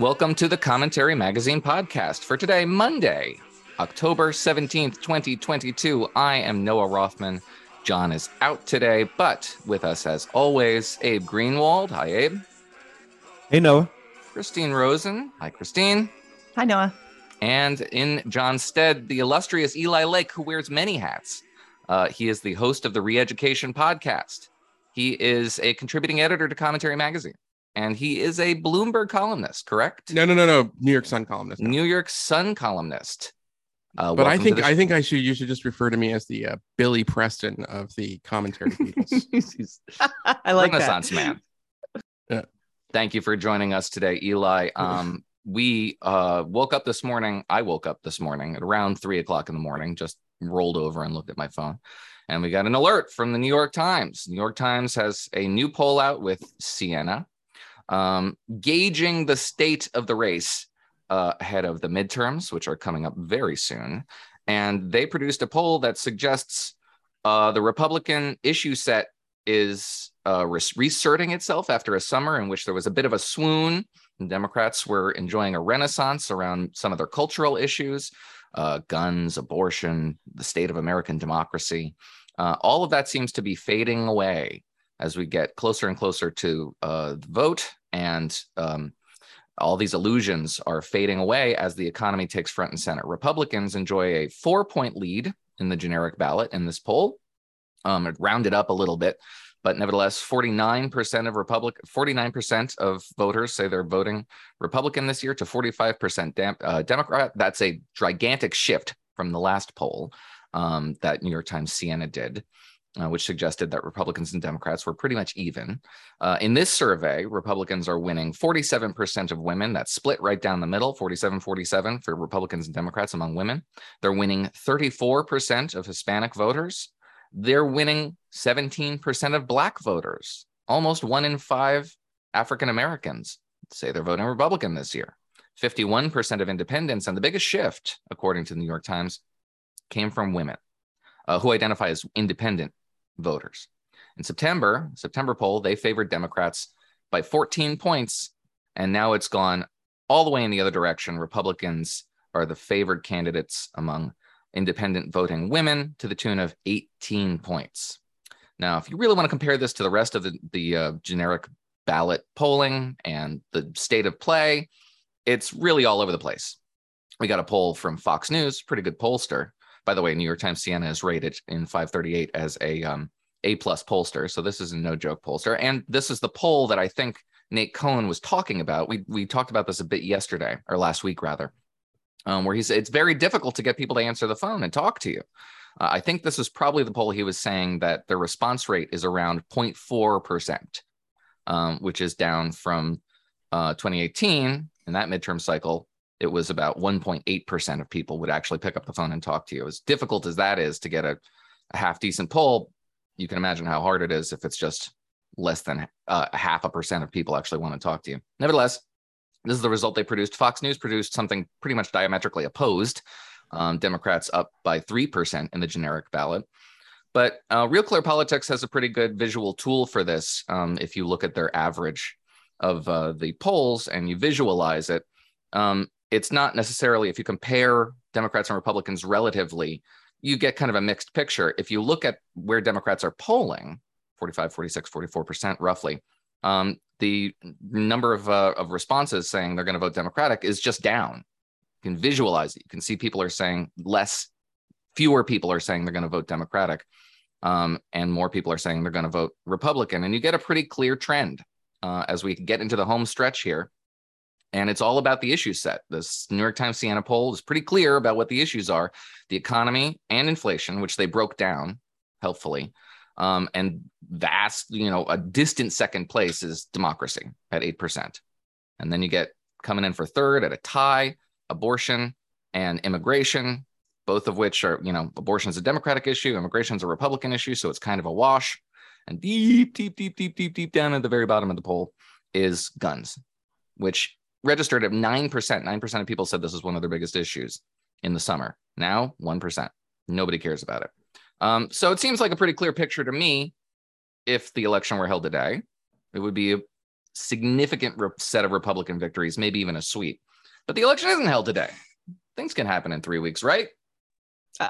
Welcome to the Commentary Magazine podcast for today, Monday, October 17th, 2022. I am Noah Rothman. John is out today, but with us as always, Abe Greenwald. Hi, Abe. Hey, Noah. Christine Rosen. Hi, Christine. Hi, Noah. And in John's stead, the illustrious Eli Lake, who wears many hats. Uh, he is the host of the Reeducation podcast. He is a contributing editor to Commentary Magazine, and he is a Bloomberg columnist, correct? No, no, no, no. New York Sun columnist. New York Sun columnist. Uh, but I think the... I think I should you should just refer to me as the uh, Billy Preston of the commentary Beatles. I like Renaissance that. man. Yeah. Thank you for joining us today, Eli. Um, we uh, woke up this morning. I woke up this morning at around three o'clock in the morning. Just rolled over and looked at my phone, and we got an alert from the New York Times. New York Times has a new poll out with Siena, um, gauging the state of the race uh, ahead of the midterms, which are coming up very soon. And they produced a poll that suggests uh, the Republican issue set is uh, reasserting itself after a summer in which there was a bit of a swoon. Democrats were enjoying a renaissance around some of their cultural issues uh, guns, abortion, the state of American democracy. Uh, all of that seems to be fading away as we get closer and closer to uh, the vote and um, all these illusions are fading away as the economy takes front and center. Republicans enjoy a four point lead in the generic ballot in this poll. Um, it rounded up a little bit, but nevertheless, 49% of Republic, 49% of voters say they're voting Republican this year to 45% dem- uh, Democrat. That's a gigantic shift from the last poll um, that New York Times Siena did uh, which suggested that Republicans and Democrats were pretty much even. Uh, in this survey, Republicans are winning 47% of women. That's split right down the middle 47 47 for Republicans and Democrats among women. They're winning 34% of Hispanic voters. They're winning 17% of Black voters. Almost one in five African Americans say they're voting Republican this year. 51% of independents. And the biggest shift, according to the New York Times, came from women. Uh, who identify as independent voters. In September, September poll, they favored Democrats by 14 points, and now it's gone all the way in the other direction. Republicans are the favored candidates among independent voting women to the tune of 18 points. Now, if you really want to compare this to the rest of the, the uh, generic ballot polling and the state of play, it's really all over the place. We got a poll from Fox News, pretty good pollster, by the way, New York Times Siena is rated in 538 as a um, A plus pollster, so this is a no joke pollster, and this is the poll that I think Nate Cohn was talking about. We we talked about this a bit yesterday or last week rather, um, where he said it's very difficult to get people to answer the phone and talk to you. Uh, I think this is probably the poll he was saying that the response rate is around 0.4 percent, um, which is down from uh, 2018 in that midterm cycle it was about 1.8% of people would actually pick up the phone and talk to you. As difficult as that is to get a, a half decent poll, you can imagine how hard it is if it's just less than uh, half a percent of people actually want to talk to you. Nevertheless, this is the result they produced. Fox News produced something pretty much diametrically opposed. Um, Democrats up by 3% in the generic ballot. But uh, Real Clear Politics has a pretty good visual tool for this. Um, if you look at their average of uh, the polls and you visualize it, um, it's not necessarily if you compare Democrats and Republicans relatively, you get kind of a mixed picture. If you look at where Democrats are polling, 45, 46, 44% roughly, um, the number of, uh, of responses saying they're going to vote Democratic is just down. You can visualize it. You can see people are saying less, fewer people are saying they're going to vote Democratic, um, and more people are saying they're going to vote Republican. And you get a pretty clear trend uh, as we get into the home stretch here and it's all about the issue set. This New York Times Siena poll is pretty clear about what the issues are the economy and inflation, which they broke down helpfully. Um, and vast, you know, a distant second place is democracy at 8%. And then you get coming in for third at a tie, abortion and immigration, both of which are, you know, abortion is a Democratic issue, immigration is a Republican issue. So it's kind of a wash. And deep, deep, deep, deep, deep, deep down at the very bottom of the poll is guns, which registered at 9%. 9% of people said this was one of their biggest issues in the summer. Now, 1%. Nobody cares about it. Um, so it seems like a pretty clear picture to me. If the election were held today, it would be a significant re- set of Republican victories, maybe even a sweep. But the election isn't held today. Things can happen in three weeks, right?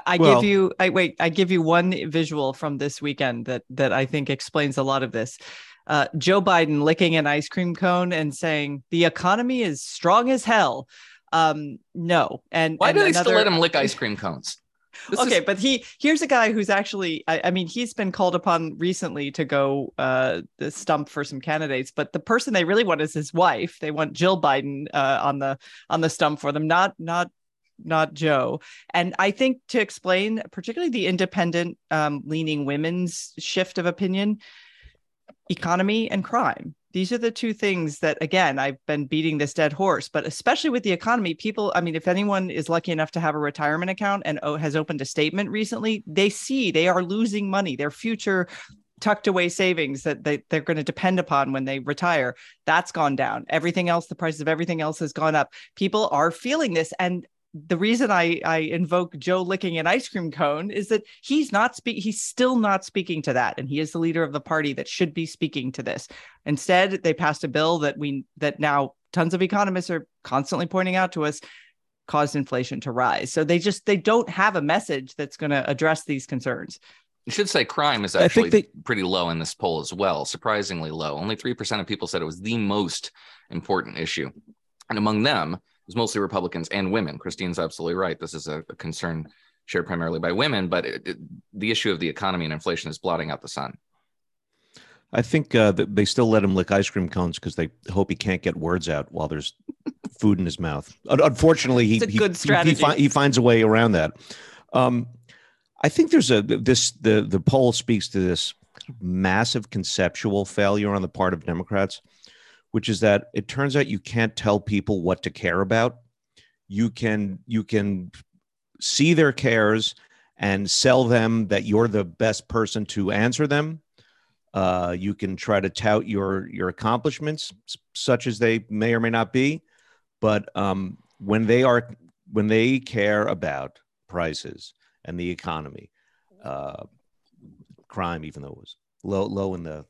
I well, give you I wait, I give you one visual from this weekend that that I think explains a lot of this. Uh, Joe Biden licking an ice cream cone and saying the economy is strong as hell. Um, no. And why and do they another... still let him lick ice cream cones? This okay, is... but he here's a guy who's actually I, I, mean he's been called upon recently to go uh stump for some candidates, but the person they really want is his wife. They want Jill Biden uh, on the on the stump for them, not not not Joe. And I think to explain, particularly the independent um, leaning women's shift of opinion, economy and crime. These are the two things that, again, I've been beating this dead horse, but especially with the economy, people, I mean, if anyone is lucky enough to have a retirement account and oh, has opened a statement recently, they see they are losing money. Their future tucked away savings that they, they're going to depend upon when they retire that's gone down everything else the price of everything else has gone up people are feeling this and the reason I, I invoke Joe licking an ice cream cone is that he's not speak he's still not speaking to that and he is the leader of the party that should be speaking to this. Instead, they passed a bill that we that now tons of economists are constantly pointing out to us caused inflation to rise. So they just they don't have a message that's going to address these concerns. You should say crime is actually they, pretty low in this poll as well, surprisingly low. Only 3% of people said it was the most important issue. And among them, was mostly Republicans and women. Christine's absolutely right. This is a, a concern shared primarily by women, but it, it, the issue of the economy and inflation is blotting out the sun. I think uh, they still let him lick ice cream cones because they hope he can't get words out while there's food in his mouth. Unfortunately, he he, he, he, fi- he, finds a way around that. Um, I think there's a this the the poll speaks to this massive conceptual failure on the part of Democrats which is that it turns out you can't tell people what to care about. You can you can see their cares and sell them that you're the best person to answer them. Uh, you can try to tout your your accomplishments, such as they may or may not be, but um, when they are when they care about prices and the economy, uh, crime, even though it was low low in the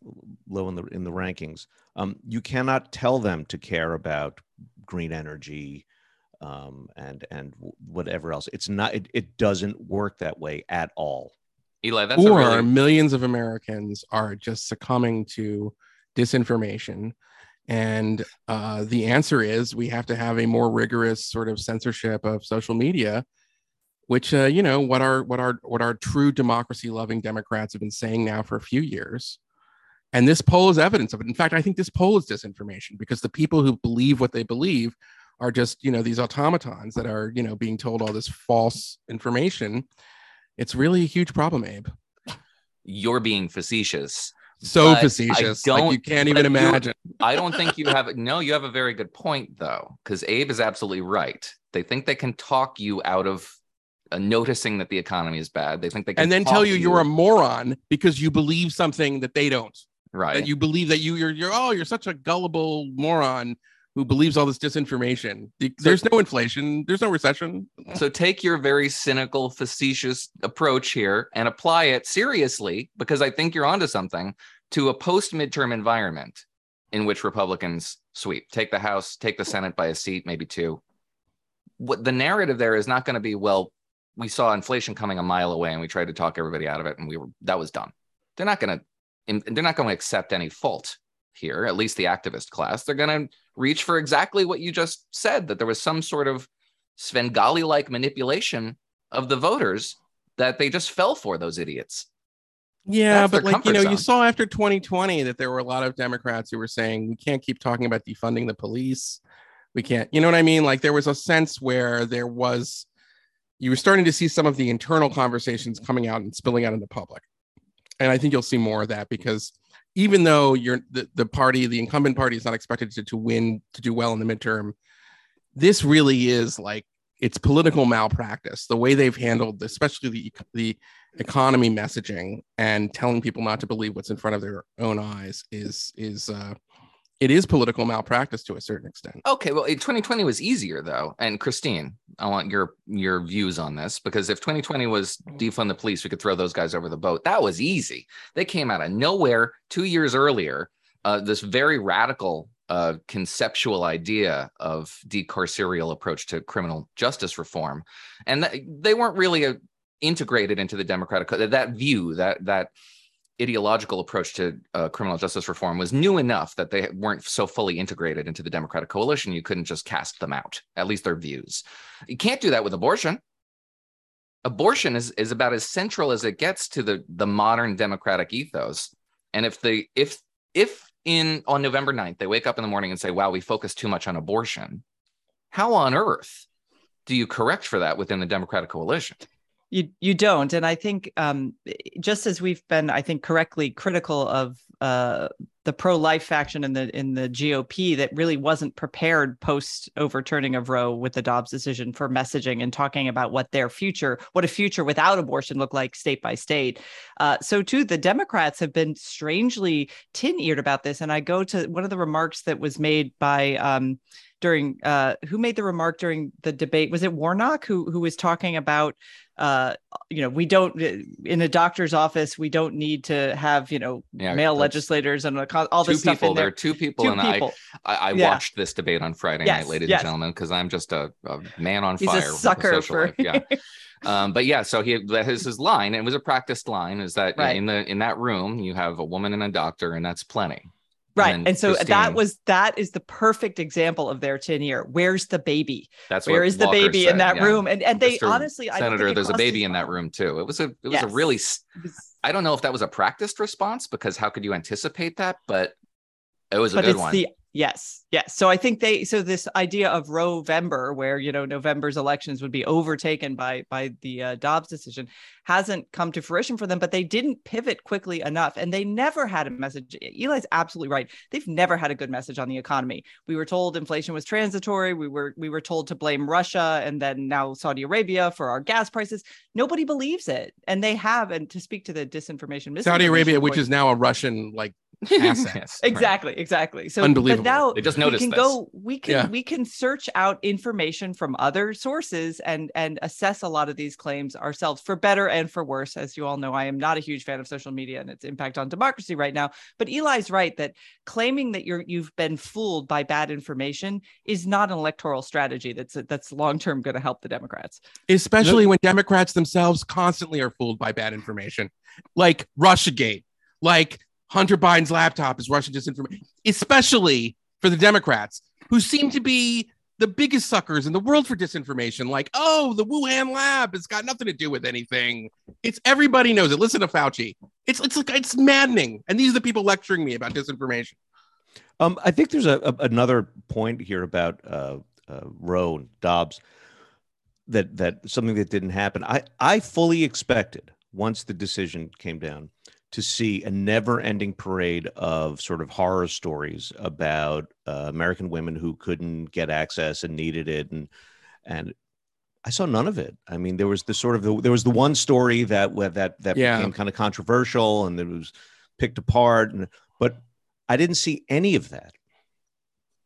low in the in the rankings. Um, you cannot tell them to care about green energy um, and and whatever else. It's not. It, it doesn't work that way at all. Eli, that's or really... millions of Americans are just succumbing to disinformation. And uh, the answer is we have to have a more rigorous sort of censorship of social media which uh, you know what our what our what our true democracy loving democrats have been saying now for a few years. And this poll is evidence of it. In fact i think this poll is disinformation because the people who believe what they believe are just you know these automatons that are you know being told all this false information. It's really a huge problem abe. You're being facetious so facetious. Don't like you can't even imagine. I don't think you have no you have a very good point though because abe is absolutely right. They think they can talk you out of Uh, noticing that the economy is bad. They think they can and then tell you, you you're a moron because you believe something that they don't. Right. That you believe that you you're you're oh you're such a gullible moron who believes all this disinformation. There's no inflation. There's no recession. So take your very cynical, facetious approach here and apply it seriously because I think you're onto something to a post midterm environment in which Republicans sweep, take the House, take the Senate by a seat, maybe two. What the narrative there is not going to be well we saw inflation coming a mile away and we tried to talk everybody out of it and we were that was done they're not going to they're not going to accept any fault here at least the activist class. They're going to reach for exactly what you just said that there was some sort of svengali like manipulation of the voters that they just fell for those idiots. Yeah That's but like you know zone. you saw after 2020 that there were a lot of democrats who were saying we can't keep talking about defunding the police. We can't you know what i mean? Like there was a sense where there was you were starting to see some of the internal conversations coming out and spilling out in the public. And I think you'll see more of that because even though you're the, the party, the incumbent party is not expected to, to win, to do well in the midterm, this really is like it's political malpractice. The way they've handled, especially the the economy messaging and telling people not to believe what's in front of their own eyes, is is uh, it is political malpractice to a certain extent. Okay, well, 2020 was easier though. And Christine, I want your your views on this because if 2020 was defund the police, we could throw those guys over the boat. That was easy. They came out of nowhere 2 years earlier uh, this very radical uh, conceptual idea of decarceral approach to criminal justice reform, and th- they weren't really uh, integrated into the democratic that view that that ideological approach to uh, criminal justice reform was new enough that they weren't so fully integrated into the democratic coalition you couldn't just cast them out at least their views. You can't do that with abortion. Abortion is, is about as central as it gets to the, the modern democratic ethos. And if the if if in on november 9th they wake up in the morning and say wow we focus too much on abortion how on earth do you correct for that within the democratic coalition you you don't and i think um, just as we've been i think correctly critical of uh, the pro-life faction in the in the GOP that really wasn't prepared post overturning of Roe with the Dobbs decision for messaging and talking about what their future, what a future without abortion looked like state by state. Uh, so too, the Democrats have been strangely tin-eared about this. And I go to one of the remarks that was made by um, during uh, who made the remark during the debate was it Warnock who who was talking about uh, you know, we don't in a doctor's office, we don't need to have you know yeah, male legislators and all this stuff. People, there. there are two people, two and people. I I, I yeah. watched this debate on Friday yes, night, ladies yes. and gentlemen, because I'm just a, a, man on He's fire. He's a sucker for life. yeah. um, but yeah, so he that is his line. It was a practiced line. Is that right. in the in that room you have a woman and a doctor, and that's plenty. Right. And, and so Christine, that was that is the perfect example of their tenure. Where's the baby? That's where is the Walker baby said, in that yeah. room? And and they Mr. honestly, Senator, there's a baby in that room too. It was a it was yes. a really I don't know if that was a practiced response because how could you anticipate that? But it was a but good one. The, Yes, yes. So I think they so this idea of November, where you know November's elections would be overtaken by by the uh, Dobbs decision, hasn't come to fruition for them. But they didn't pivot quickly enough, and they never had a message. Eli's absolutely right. They've never had a good message on the economy. We were told inflation was transitory. We were we were told to blame Russia and then now Saudi Arabia for our gas prices. Nobody believes it, and they have. And to speak to the disinformation, Saudi Arabia, which is now a Russian like yes, exactly, right. exactly. So unbelievable. But now they just noticed we can this. go. We can yeah. we can search out information from other sources and and assess a lot of these claims ourselves for better and for worse. As you all know, I am not a huge fan of social media and its impact on democracy right now. But Eli's right that claiming that you're you've been fooled by bad information is not an electoral strategy that's that's long term going to help the Democrats. Especially when Democrats themselves constantly are fooled by bad information, like RussiaGate, like Hunter Biden's laptop is Russian disinformation, especially for the Democrats who seem to be the biggest suckers in the world for disinformation. Like, oh, the Wuhan lab has got nothing to do with anything. It's everybody knows it. Listen to Fauci. It's it's like it's maddening. And these are the people lecturing me about disinformation. Um, I think there's a, a another point here about uh, uh, Roe and Dobbs that that something that didn't happen. I I fully expected once the decision came down to see a never-ending parade of sort of horror stories about uh, American women who couldn't get access and needed it, and and I saw none of it. I mean, there was the sort of the, there was the one story that that that yeah. became kind of controversial and it was picked apart, and but I didn't see any of that.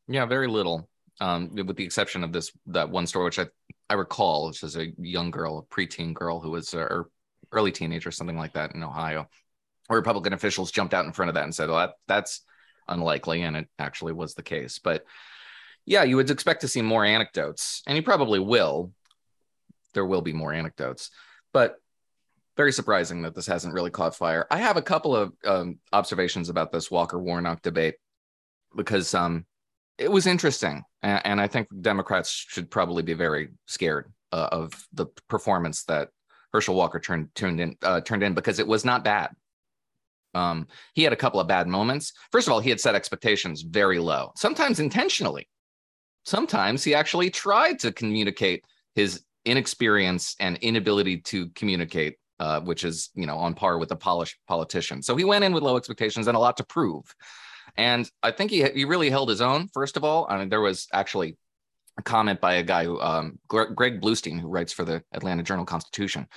Yeah, very little, um, with the exception of this that one story, which I I recall, which is a young girl, a preteen girl who was uh, or early teenager, something like that in Ohio, Republican officials jumped out in front of that and said, well, that, that's unlikely. And it actually was the case. But yeah, you would expect to see more anecdotes, and you probably will. There will be more anecdotes, but very surprising that this hasn't really caught fire. I have a couple of um, observations about this Walker Warnock debate because um, it was interesting, and, and, I think Democrats should probably be very scared uh, of the performance that Herschel Walker turned in uh, turned in because it was not bad. Um, he had a couple of bad moments. First of all, he had set expectations very low, sometimes intentionally. Sometimes he actually tried to communicate his inexperience and inability to communicate, uh, which is you know on par with a polished politician. So he went in with low expectations and a lot to prove. And I think he he really held his own. First of all, I mean there was actually a comment by a guy who um, Greg Bluestein, who writes for the Atlanta Journal Constitution,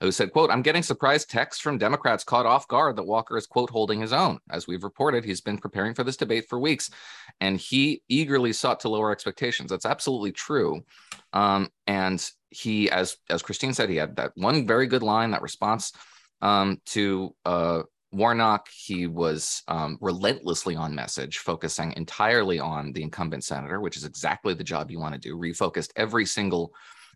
who said, quote, I'm getting surprise texts from Democrats caught off guard that Walker is, quote, holding his own. As we've reported, he's been preparing for this debate for weeks and he eagerly sought to lower expectations. That's absolutely true. Um, and he, as, as Christine said, he had that one very good line, that response um, to uh, Warnock, he was um, relentlessly on message, focusing entirely on the incumbent senator, which is exactly the job you want to do. Refocused every single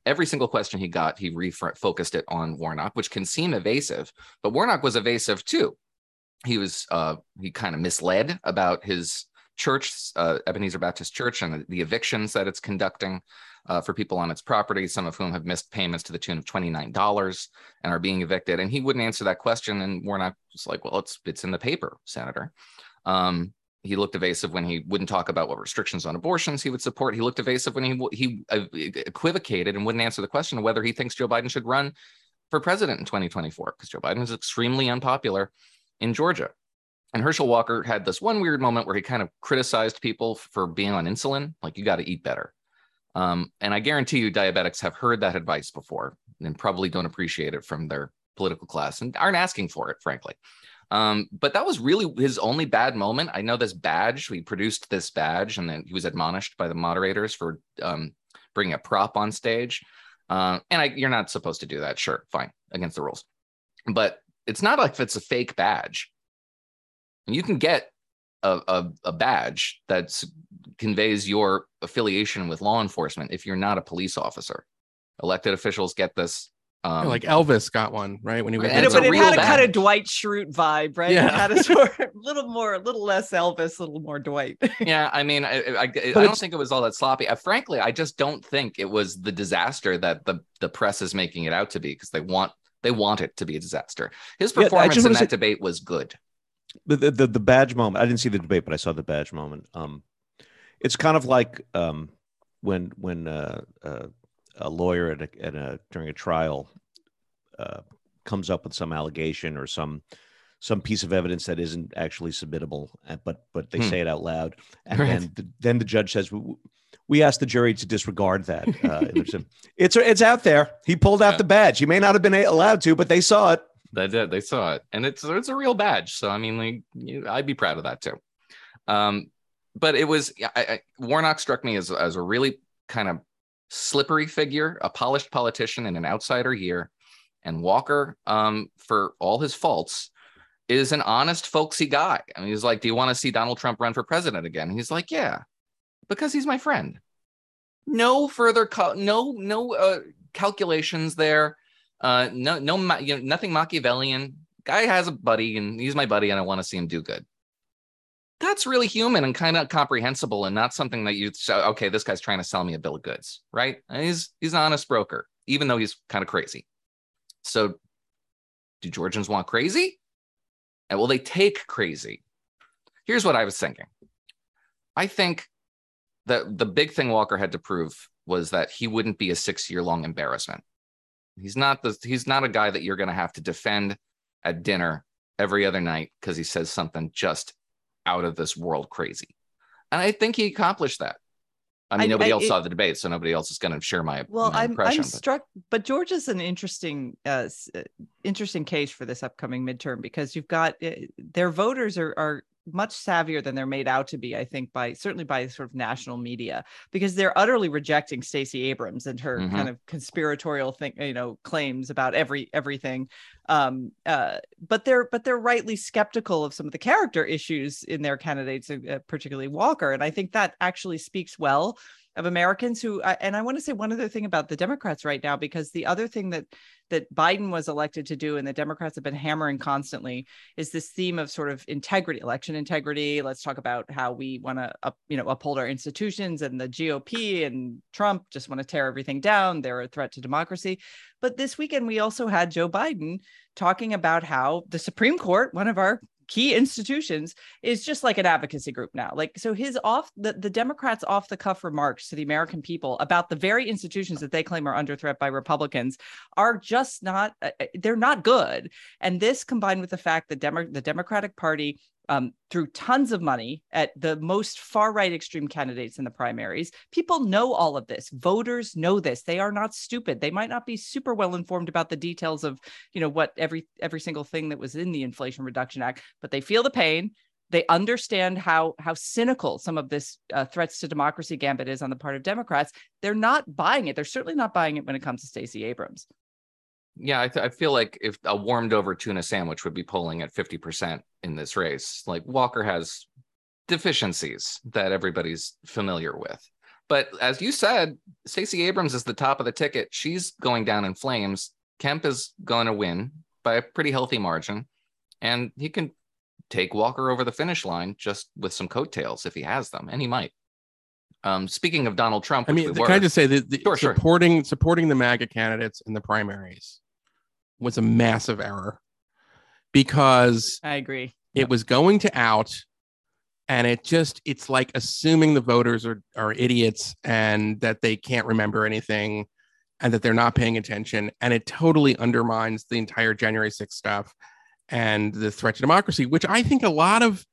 every single question he got, he refocused it on Warnock, which can seem evasive, but Warnock was evasive too. He was uh, he kind of misled about his church, uh, Ebenezer Baptist Church, and the evictions that it's conducting uh, for people on its property, some of whom have missed payments to the tune of $29 and are being evicted. And he wouldn't answer that question. And Warnock was like, well, it's, it's in the paper, Senator. Um, he looked evasive when he wouldn't talk about what restrictions on abortions he would support. He looked evasive when he he uh, equivocated and wouldn't answer the question of whether he thinks Joe Biden should run for president in 2024 because Joe Biden is extremely unpopular in Georgia. And Herschel Walker had this one weird moment where he kind of criticized people for being on insulin, like you got to eat better. Um, and I guarantee you, diabetics have heard that advice before and probably don't appreciate it from their political class and aren't asking for it, frankly. Um, but that was really his only bad moment. I know this badge, we produced this badge, and then he was admonished by the moderators for um, bringing a prop on stage. Uh, and I, you're not supposed to do that. Sure, fine, against the rules. But it's not like if it's a fake badge. You can get a, a, a badge that conveys your affiliation with law enforcement if you're not a police officer. Elected officials get this. Um, yeah, like Elvis got one, right? When he was, and it, but it had a badge. kind of Dwight Schrute vibe, right? Yeah. It had a sort of little more, a little less Elvis, a little more Dwight. yeah, I mean, I, I, I don't think it was all that sloppy. I, frankly, I just don't think it was the disaster that the the press is making it out to be because they want they want it to be a disaster. His performance yeah, in that say, debate was good the, the the badge moment. I didn't see the debate, but I saw the badge moment. Um, it's kind of like um, when when uh, uh, a lawyer at a, at a during a trial uh, comes up with some allegation or some some piece of evidence that isn't actually submittable, but but they hmm. say it out loud, and right. then the, then the judge says. We asked the jury to disregard that. Uh, it's it's out there. He pulled out yeah. the badge. He may not have been allowed to, but they saw it. They did. They saw it, and it's it's a real badge. So I mean, like, you, I'd be proud of that too. Um, but it was I, I, Warnock struck me as as a really kind of slippery figure, a polished politician and an outsider here. And Walker, um, for all his faults, is an honest, folksy guy. I mean, he's like, "Do you want to see Donald Trump run for president again?" he's like, "Yeah," because he's my friend. No further, co- no no uh, calculations there. Uh, no, no, you know, nothing Machiavellian. Guy has a buddy, and he's my buddy, and I want to see him do good. That's really human and kind of comprehensible, and not something that you say, okay, this guy's trying to sell me a bill of goods, right? And he's he's an honest broker, even though he's kind of crazy. So, do Georgians want crazy? And will they take crazy? Here's what I was thinking. I think that the big thing Walker had to prove was that he wouldn't be a six year long embarrassment. He's not the he's not a guy that you're going to have to defend at dinner every other night because he says something just out of this world crazy. And I think he accomplished that. I mean, I, nobody I, else it, saw the debate, so nobody else is going to share my well. My I'm, I'm but. struck, but George is an interesting, uh, interesting case for this upcoming midterm because you've got uh, their voters are are much savvier than they're made out to be, I think, by certainly by sort of national media, because they're utterly rejecting Stacey Abrams and her mm-hmm. kind of conspiratorial thing, you know, claims about every everything. Um, uh, but they're but they're rightly skeptical of some of the character issues in their candidates, uh, particularly Walker, and I think that actually speaks well of Americans who, and I want to say one other thing about the Democrats right now, because the other thing that that Biden was elected to do, and the Democrats have been hammering constantly, is this theme of sort of integrity, election integrity. Let's talk about how we want to, you know, uphold our institutions, and the GOP and Trump just want to tear everything down. They're a threat to democracy. But this weekend, we also had Joe Biden talking about how the Supreme Court, one of our key institutions is just like an advocacy group now. Like so his off the, the democrats off the cuff remarks to the american people about the very institutions that they claim are under threat by republicans are just not uh, uh they're not good. And this combined with the fact that Demo- the democratic party um, through tons of money at the most far right extreme candidates in the primaries. People know all of this. Voters know this. They are not stupid. They might not be super well informed about the details of, you know, what every every single thing that was in the Inflation Reduction Act, but they feel the pain. They understand how how cynical some of this uh, threats to democracy gambit is on the part of Democrats. They're not buying it. They're certainly not buying it when it comes to Stacey Abrams. yeah, I, th- I feel like if a warmed over tuna sandwich would be polling at 50% in this race, like Walker has deficiencies that everybody's familiar with. But as you said, Stacey Abrams is the top of the ticket. She's going down in flames. Kemp is going to win by a pretty healthy margin, and he can take Walker over the finish line just with some coattails if he has them, and he might. Um, speaking of Donald Trump, I mean, can I just say that the, sure, supporting sure. supporting the MAGA candidates in the primaries was a massive error because I agree. It was going to out and it just it's like assuming the voters are are idiots and that they can't remember anything and that they're not paying attention and it totally undermines the entire January 6th stuff and the threat to democracy which I think a lot of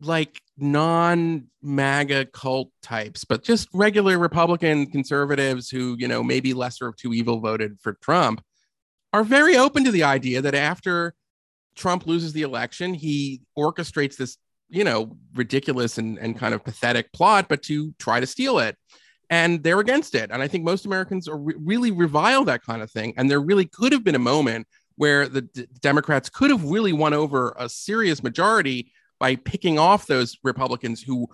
like non MAGA cult types, but just regular Republican conservatives who, you know, maybe lesser of two evil voted for Trump are very open to the idea that after Trump loses the election, he orchestrates this, you know, ridiculous and, and kind of pathetic plot, but to try to steal it. And they're against it. And I think most Americans are re- really revile that kind of thing. And there really could have been a moment where the D- Democrats could have really won over a serious majority by picking off those Republicans who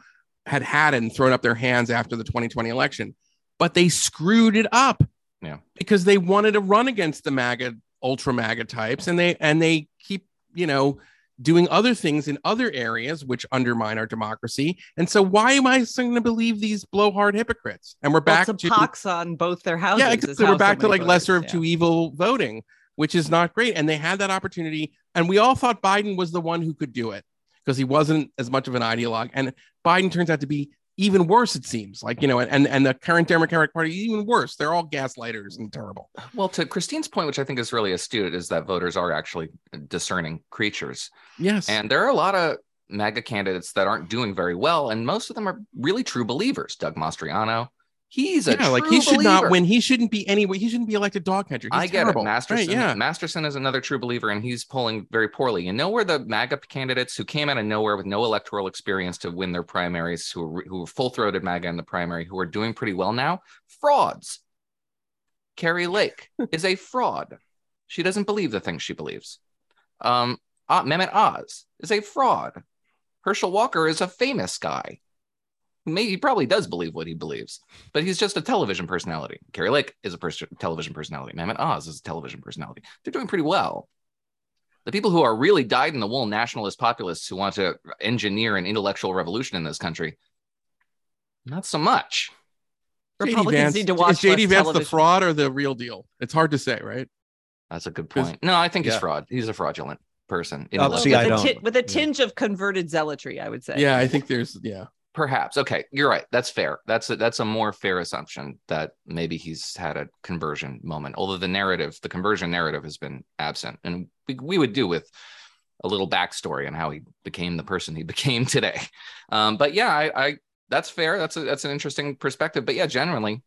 had had it and thrown up their hands after the 2020 election. But they screwed it up yeah. Because they wanted to run against the MAGA, ultra MAGA types, and they and they keep, you know, doing other things in other areas which undermine our democracy. And so why am I going to believe these blowhard hypocrites? And we're back to pox on both their houses. Yeah, because we're back so to like voters, lesser of yeah. two evil voting, which is not great. And they had that opportunity, and we all thought Biden was the one who could do it because he wasn't as much of an ideologue. And Biden turns out to be even worse it seems like you know and and the current democratic party even worse they're all gaslighters and terrible. Well to christine's point which i think is really astute is that voters are actually discerning creatures. Yes. And there are a lot of MAGA candidates that aren't doing very well and most of them are really true believers. Doug mastriano He's a yeah, like he should believer. not win. He shouldn't be anyway. He shouldn't be elected dog catcher. He's I get terrible. it. Masterson, right, yeah. Masterson is another true believer, and he's polling very poorly. You know where the MAGA candidates who came out of nowhere with no electoral experience to win their primaries, who were, who were full throated MAGA in the primary, who are doing pretty well now? Frauds. Kari Lake is a fraud. She doesn't believe the things she believes. Um, uh, Mehmet Oz is a fraud. Herschel Walker is a famous guy maybe he probably does believe what he believes, but he's just a television personality. Kari Lake is a pers- television personality. Mehmet Oz is a television personality. They're doing pretty well. The people who are really dyed in the wool nationalist populists who want to engineer an intellectual revolution in this country, not so much. JD Vance, need to watch is JD Vance the fraud or the real deal? It's hard to say, right? That's a good point. No, I think yeah. he's fraud. He's a fraudulent person. Oh, see, I don't. T- with a tinge yeah. of converted zealotry, I would say. Yeah, I think there's yeah. Perhaps. Okay, you're right. That's fair. That's a, that's a more fair assumption that maybe he's had a conversion moment. Although the narrative, the conversion narrative, has been absent, and we, we would do with a little backstory on how he became the person he became today. Um, but yeah, I, I that's fair. That's a, that's an interesting perspective. But yeah, generally,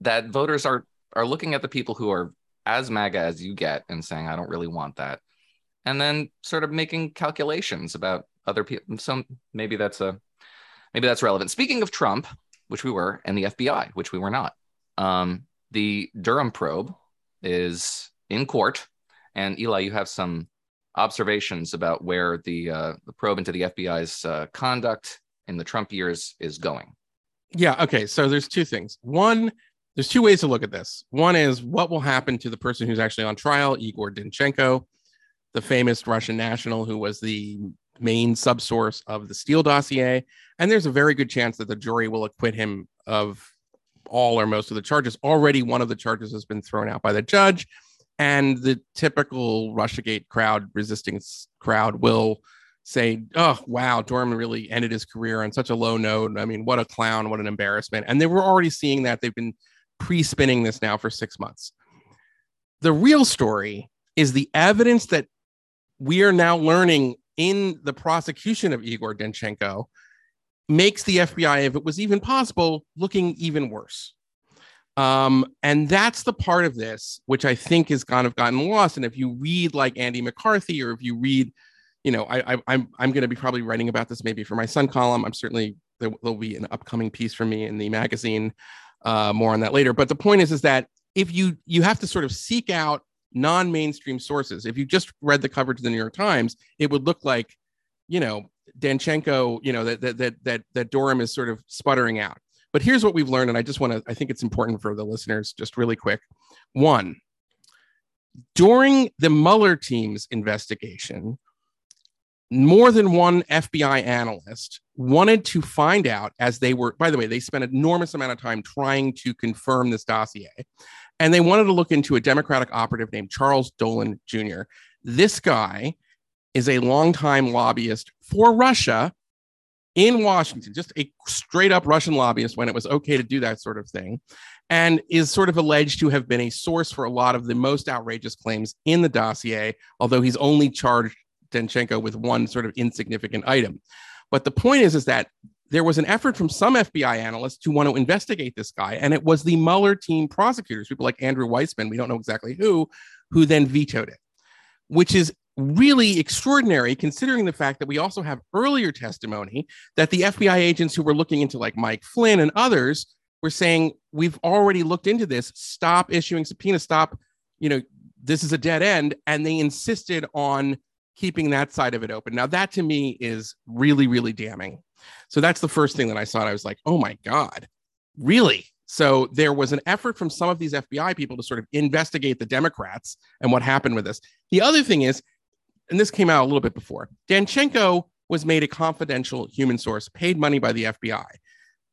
that voters are are looking at the people who are as MAGA as you get and saying, I don't really want that, and then sort of making calculations about other people. some maybe that's a maybe that's relevant. Speaking of Trump, which we were, and the FBI, which we were not, um, the Durham probe is in court. And Eli, you have some observations about where the, uh, the probe into the FBI's uh, conduct in the Trump years is going. Yeah. Okay. So there's two things. One, there's two ways to look at this. One is what will happen to the person who's actually on trial, Igor Danchenko, the famous Russian national who was the main subsource of the Steele dossier. And there's a very good chance that the jury will acquit him of all or most of the charges. Already, one of the charges has been thrown out by the judge. And the typical Russiagate crowd, resisting crowd, will say, Oh, wow, Durham really ended his career on such a low note. I mean, what a clown, what an embarrassment. And they were already seeing that. They've been pre spinning this now for six months. The real story is the evidence that we are now learning in the prosecution of Igor Danchenko makes the FBI, if it was even possible, looking even worse. Um, and that's the part of this which I think has kind of gotten lost. And if you read like Andy McCarthy, or if you read, you know, I, I I'm I'm going to be probably writing about this maybe for my Sun column. I'm certainly there will be an upcoming piece for me in the magazine. Uh, more on that later. But the point is, is that if you you have to sort of seek out non-mainstream sources. If you just read the coverage of the New York Times, it would look like, you know, Danchenko, you know, that that that that that Durham is sort of sputtering out. But here's what we've learned, and I just want to, I think it's important for the listeners, just really quick. One, during the Mueller team's investigation, more than one FBI analyst wanted to find out as they were, by the way, they spent an enormous amount of time trying to confirm this dossier. And they wanted to look into a Democratic operative named Charles Dolan Jr. This guy is a longtime lobbyist for Russia in Washington, just a straight up Russian lobbyist when it was okay to do that sort of thing, and is sort of alleged to have been a source for a lot of the most outrageous claims in the dossier, although he's only charged Danchenko with one sort of insignificant item. But the point is, is that there was an effort from some FBI analysts to want to investigate this guy, and it was the Mueller team prosecutors, people like Andrew Weissmann, we don't know exactly who, who then vetoed it, which is really extraordinary considering the fact that we also have earlier testimony that the FBI agents who were looking into like Mike Flynn and others were saying, We've already looked into this. Stop issuing subpoenas. Stop, you know, this is a dead end. And they insisted on keeping that side of it open. Now, that to me is really, really damning. So that's the first thing that I saw. I was like, oh my God, really? So there was an effort from some of these FBI people to sort of investigate the Democrats and what happened with this. The other thing is, and this came out a little bit before, Danchenko was made a confidential human source, paid money by the FBI,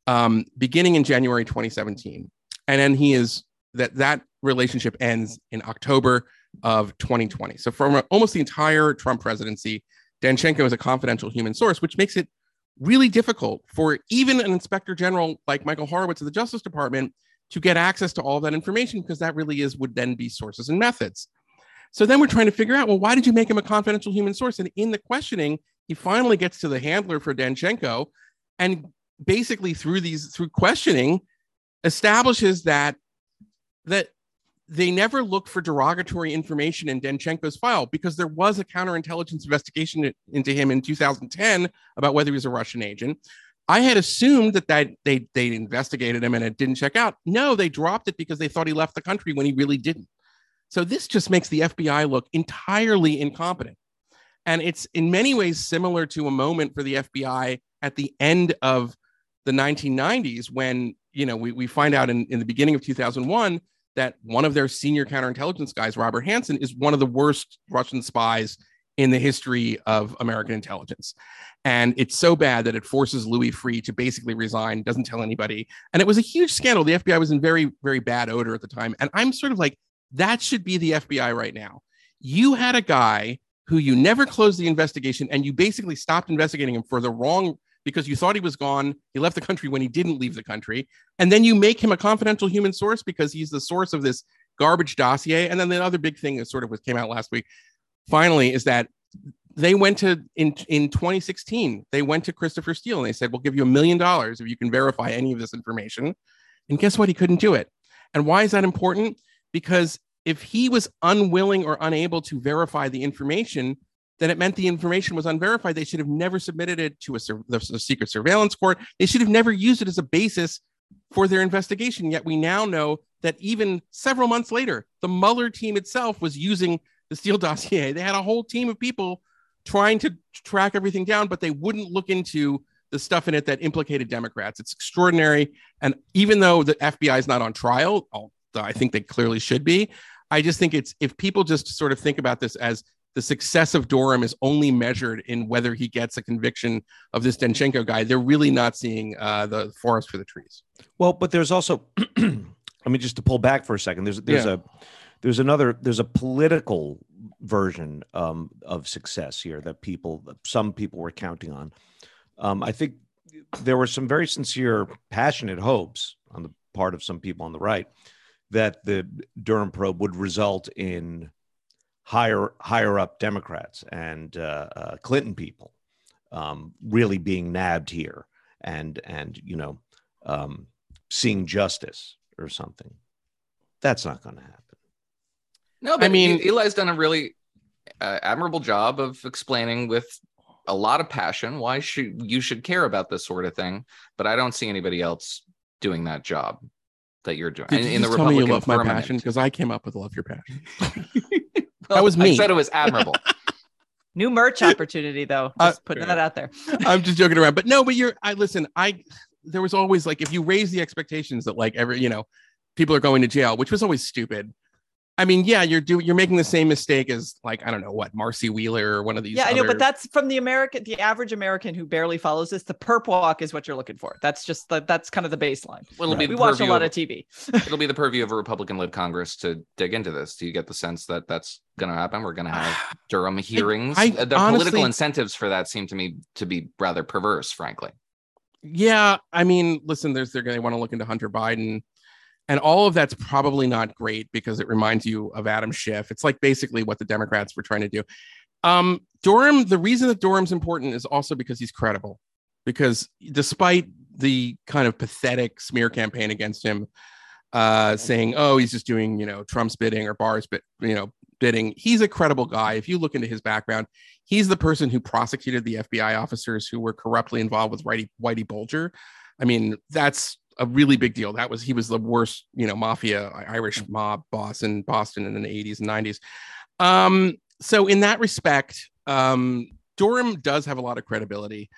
um, beginning in January 2017, and then he is that that relationship ends in October of 2020. So from almost the entire Trump presidency, Danchenko is a confidential human source, which makes it really difficult for even an inspector general like Michael Horowitz of the Justice Department to get access to all that information because that really is would then be sources and methods. So then we're trying to figure out, well, why did you make him a confidential human source? And in the questioning, he finally gets to the handler for Danchenko and basically through these through questioning establishes that that they never looked for derogatory information in Danchenko's file because there was a counterintelligence investigation into him in 2010 about whether he was a Russian agent. I had assumed that, that they they investigated him and it didn't check out. No, they dropped it because they thought he left the country when he really didn't. So this just makes the FBI look entirely incompetent. And it's in many ways similar to a moment for the FBI at the end of the 1990s when, you know, we, we find out in, in the beginning of 2001 that one of their senior counterintelligence guys, Robert Hanssen, is one of the worst Russian spies in the history of American intelligence. And it's so bad that it forces Louis Freeh to basically resign, doesn't tell anybody. And it was a huge scandal. The FBI was in very, very bad odor at the time. And I'm sort of like, that should be the FBI right now. You had a guy who you never closed the investigation and you basically stopped investigating him for the wrong because you thought he was gone. He left the country when he didn't leave the country. And then you make him a confidential human source because he's the source of this garbage dossier. And then the other big thing that sort of came out last week, finally, is that they went to in in 2016, they went to Christopher Steele and they said, We'll give you a million dollars if you can verify any of this information. And guess what? He couldn't do it. And why is that important? because if he was unwilling or unable to verify the information, then it meant the information was unverified. They should have never submitted it to a, the, secret surveillance court. They should have never used it as a basis for their investigation. Yet we now know that even several months later, the Mueller team itself was using the Steele dossier. They had a whole team of people trying to track everything down, but they wouldn't look into the stuff in it that implicated Democrats. It's extraordinary. And even though the FBI is not on trial, although I think they clearly should be. I just think it's if people just sort of think about this as the success of Durham is only measured in whether he gets a conviction of this Danchenko guy, they're really not seeing uh, the forest for the trees. Well, but there's also, I mean, just to pull back for a second, there's there's yeah. a there's another there's a political version um, of success here that people some people were counting on. Um, I think there were some very sincere, passionate hopes on the part of some people on the right that the Durham probe would result in higher higher up Democrats and uh, uh, Clinton people um, really being nabbed here and and you know um, seeing justice or something. That's not going to happen. No, I mean Eli's done a really uh, admirable job of explaining with a lot of passion why should you should care about this sort of thing, but I don't see anybody else doing that job that you're doing. Did in, you in the Republican tell me you love my passion because I came up with love your passion. well, that was me. I said it was admirable. New merch opportunity, though. Uh, just uh, putting that out there. I'm just joking around, but no, but you're. I listen. I there was always like if you raise the expectations that like every you know people are going to jail, which was always stupid. I mean, yeah, you're doing you're making the same mistake as like I don't know what Marcy Wheeler or one of these. Yeah, other... I know, but that's from the American, the average American who barely follows this. The perp walk is what you're looking for. That's just the, that's kind of the baseline. Well, right. we watch a lot of, of TV. it'll be the purview of a Republican-led Congress to dig into this. Do you get the sense that that's going to happen? We're going to have Durham hearings. I, I, the honestly, political incentives for that seem to me to be rather perverse, frankly. Yeah, I mean, listen, there's they're going to want to look into Hunter Biden and all of that's probably not great because it reminds you of Adam Schiff. It's like basically what the Democrats were trying to do. Um, Durham, the reason that Durham's important is also because he's credible. Because despite the kind of pathetic smear campaign against him, uh, saying, "Oh, he's just doing you know Trump's bidding or Barr's you know bidding," he's a credible guy. If you look into his background, he's the person who prosecuted the FBI officers who were corruptly involved with Whitey, Whitey Bulger. I mean, that's a really big deal. That was he was the worst, you know, mafia Irish mm. mob boss in Boston in the 80s and 90s. Um, so in that respect, um, Durham does have a lot of credibility.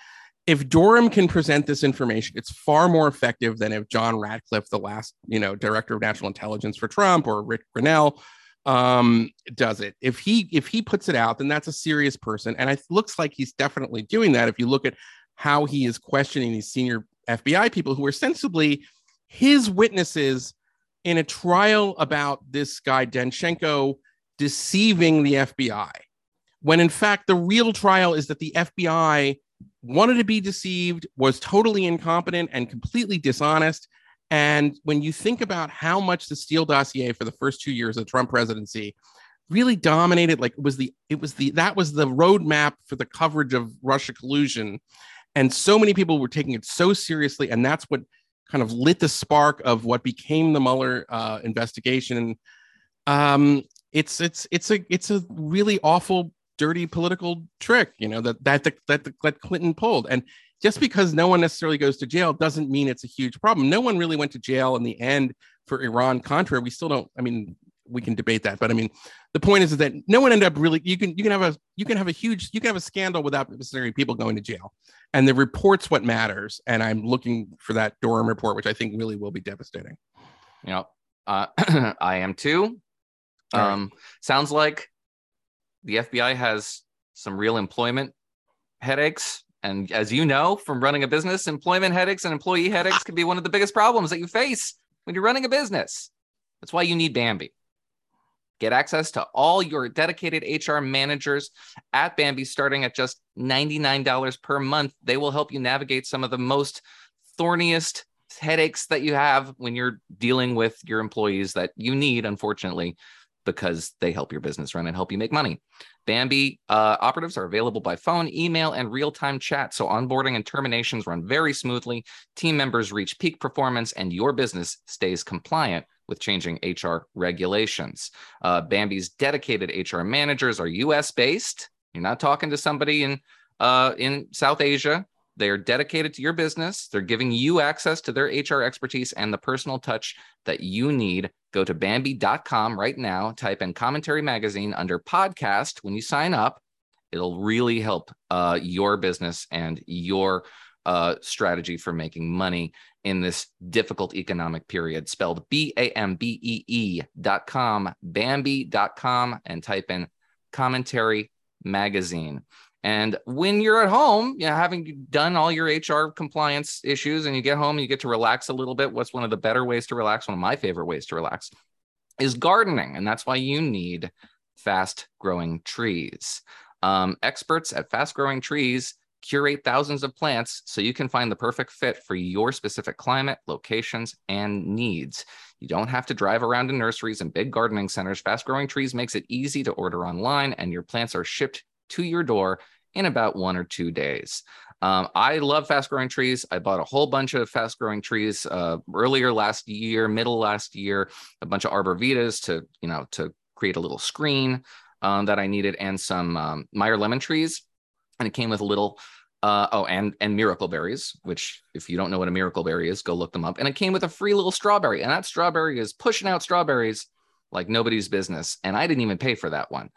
If Durham can present this information, it's far more effective than if John Ratcliffe, the last, you know, director of national intelligence for Trump, or Rick Grenell, um, does it. If he if he puts it out, then that's a serious person, and it looks like he's definitely doing that. If you look at how he is questioning these senior FBI people who were sensibly his witnesses in a trial about this guy Danchenko deceiving the FBI. When in fact, the real trial is that the FBI wanted to be deceived, was totally incompetent and completely dishonest. And when you think about how much the Steele dossier for the first two years of the Trump presidency really dominated, like it was the it was the that was the roadmap for the coverage of Russia collusion and so many people were taking it so seriously. And that's what kind of lit the spark of what became the Mueller uh, investigation. Um, it's it's it's a it's a really awful, dirty political trick, you know, that that that that Clinton pulled. And just because no one necessarily goes to jail doesn't mean it's a huge problem. No one really went to jail in the end for Iran Contra. We still don't. I mean, we can debate that, but I mean, the point is, is that no one ended up really. You can you can have a you can have a huge you can have a scandal without necessarily people going to jail, and the report's what matters. And I'm looking for that Durham report, which I think really will be devastating. Yeah, uh, I am too. Um, right. Sounds like the FBI has some real employment headaches. And as you know from running a business, employment headaches and employee headaches can be one of the biggest problems that you face when you're running a business. That's why you need Bambee. Get access to all your dedicated HR managers at Bambee starting at just $99 per month. They will help you navigate some of the most thorniest headaches that you have when you're dealing with your employees that you need, unfortunately, because they help your business run and help you make money. Bambee uh, operatives are available by phone, email, and real time chat. So onboarding and terminations run very smoothly. Team members reach peak performance, and your business stays compliant with changing HR regulations. Uh, Bambee's dedicated HR managers are US based. You're not talking to somebody in uh, in South Asia. They are dedicated to your business. They're giving you access to their HR expertise and the personal touch that you need. Go to Bambee.com right now, type in commentary magazine under podcast when you sign up. It'll really help uh, your business and your uh, strategy for making money in this difficult economic period. Spelled B A M B E E dot com, Bambee dot com, and type in commentary magazine. And when you're at home, you know, having done all your HR compliance issues and you get home, you get to relax a little bit. What's one of the better ways to relax? One of my favorite ways to relax is gardening. And that's why you need fast growing trees. Um, experts at Fast Growing Trees curate thousands of plants so you can find the perfect fit for your specific climate, locations, and needs. You don't have to drive around to nurseries and big gardening centers. Fast Growing Trees makes it easy to order online, and your plants are shipped to your door in about one or two days. Um, I love fast growing trees. I bought a whole bunch of fast growing trees uh, earlier last year, middle last year, a bunch of arborvitaes to, you know, to create a little screen um, that I needed and some um, Meyer lemon trees and it came with a little Uh, oh, and and miracle berries, which if you don't know what a miracle berry is, go look them up. And it came with a free little strawberry, and that strawberry is pushing out strawberries like nobody's business. And I didn't even pay for that one.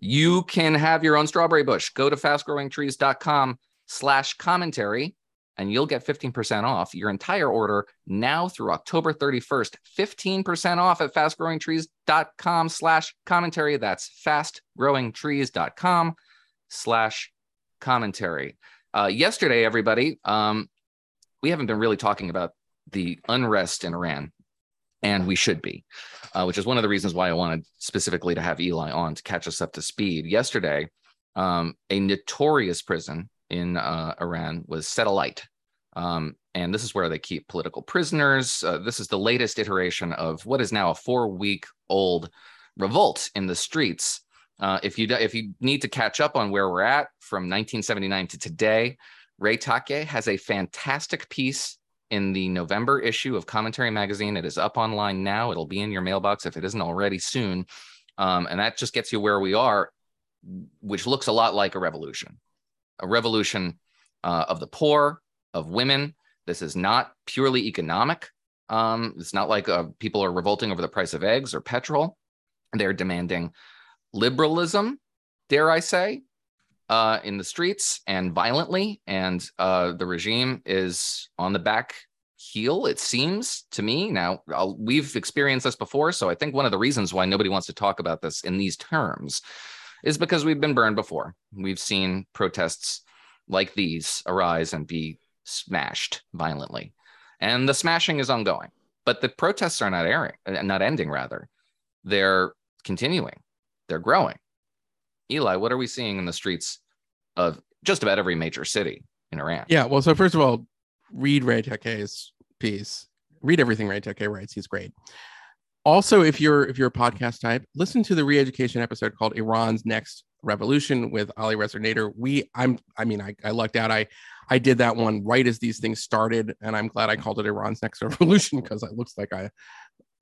You can have your own strawberry bush. Go to fastgrowingtrees.com slash commentary and you'll get 15% off your entire order now through October 31st. 15% off at fastgrowingtrees.com slash commentary. That's fastgrowingtrees.com slash commentary. Uh, yesterday, everybody, um, we haven't been really talking about the unrest in Iran, and we should be, uh, which is one of the reasons why I wanted specifically to have Eli on to catch us up to speed. Yesterday, um, a notorious prison in uh, Iran was set alight. Um, and this is where they keep political prisoners. Uh, this is the latest iteration of what is now a four week old revolt in the streets. Uh, if you if you need to catch up on where we're at from 1979 to today, Ray Takeyh has a fantastic piece in the November issue of Commentary Magazine. It is up online now. It'll be in your mailbox if it isn't already soon. Um, and that just gets you where we are, which looks a lot like a revolution a revolution uh, of the poor, of women. This is not purely economic. Um, it's not like uh, people are revolting over the price of eggs or petrol. They're demanding liberalism, dare I say, uh, in the streets and violently. And uh, the regime is on the back heel, it seems to me. Now, I'll, we've experienced this before. So I think one of the reasons why nobody wants to talk about this in these terms is because we've been burned before. We've seen protests like these arise and be smashed violently. And the smashing is ongoing. But the protests are not airing, uh, not ending rather. They're continuing. They're growing. Eli, what are we seeing in the streets of just about every major city in Iran? Yeah, well, so first of all, read Ray Takeyh's piece. Read everything Ray Takye writes. He's great also if you're if you're a podcast type listen to the re-education episode called iran's next revolution with ali reza nader we i'm i mean I, I lucked out i i did that one right as these things started and i'm glad i called it iran's next revolution because it looks like i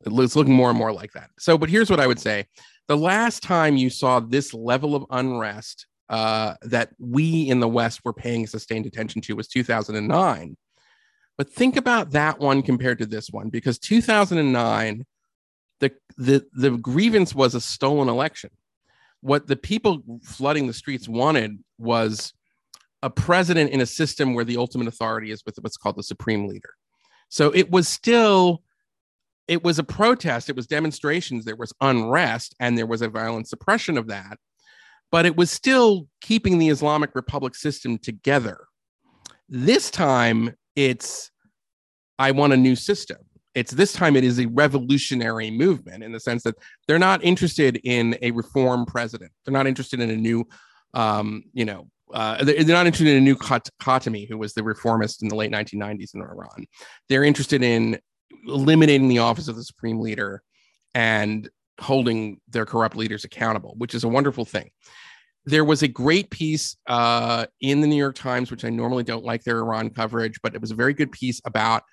it's looking more and more like that so but here's what i would say the last time you saw this level of unrest uh, that we in the west were paying sustained attention to was 2009 but think about that one compared to this one because 2009 the the the grievance was a stolen election. What the people flooding the streets wanted was a president in a system where the ultimate authority is with what's called the supreme leader. So it was still it was a protest, it was demonstrations, there was unrest, and there was a violent suppression of that. But it was still keeping the Islamic Republic system together. This time, it's I want a new system it's this time it is a revolutionary movement in the sense that they're not interested in a reform president. They're not interested in a new, um, you know, uh, they're not interested in a new Khatami, who was the reformist in the late 1990s in Iran. They're interested in eliminating the office of the supreme leader and holding their corrupt leaders accountable, which is a wonderful thing. There was a great piece uh, in the New York Times, which I normally don't like their Iran coverage, but it was a very good piece about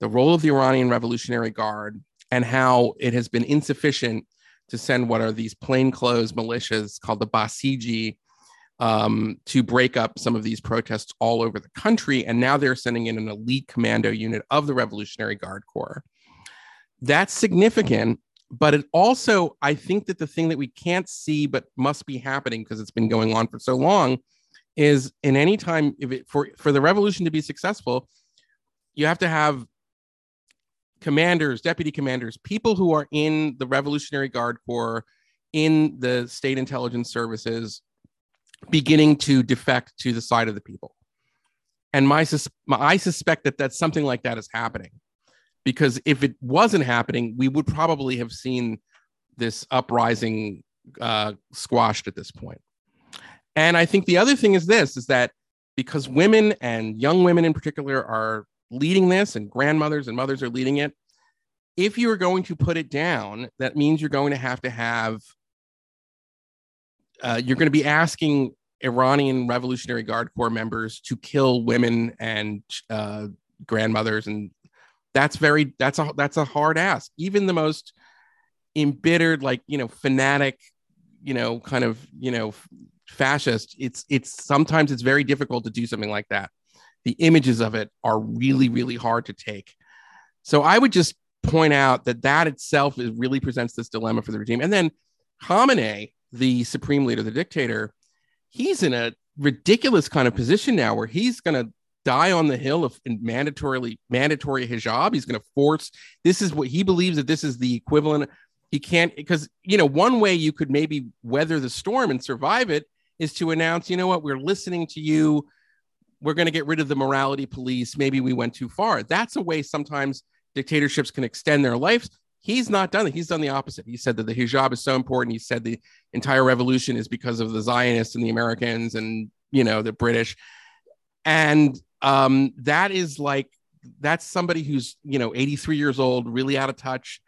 the role of the Iranian Revolutionary Guard and how it has been insufficient to send what are these plainclothes militias called the Basiji um, to break up some of these protests all over the country. And now they're sending in an elite commando unit of the Revolutionary Guard Corps. That's significant. But it also, I think that the thing that we can't see but must be happening because it's been going on for so long is in any time if it, for for the revolution to be successful, you have to have commanders, deputy commanders, people who are in the Revolutionary Guard Corps, in the state intelligence services, beginning to defect to the side of the people. And my, sus- my, I suspect that that's something like that is happening, because if it wasn't happening, we would probably have seen this uprising uh, squashed at this point. And I think the other thing is this: is that because women and young women in particular are leading this and grandmothers and mothers are leading it. If you are going to put it down, that means you're going to have to have, uh, you're going to be asking Iranian Revolutionary Guard Corps members to kill women and uh, grandmothers, and that's very that's a that's a hard ask. Even the most embittered, like you know, fanatic, you know, kind of you know, fascist, it's it's sometimes it's very difficult to do something like that. The images of it are really really hard to take. So I would just point out that that itself is really presents this dilemma for the regime. And then Khamenei, the supreme leader, the dictator, he's in a ridiculous kind of position now where he's going to die on the hill of mandatorily mandatory hijab. He's going to force this is what he believes that this is the equivalent. He can't because you know one way you could maybe weather the storm and survive it is to announce, you know what, we're listening to you. We're going to get rid of the morality police. Maybe we went too far. That's a way sometimes dictatorships can extend their lives. He's not done it. He's done the opposite. He said that the hijab is so important. He said the entire revolution is because of the Zionists and the Americans and you know the British. And um, that is like that's somebody who's you know 83 years old, really out of touch.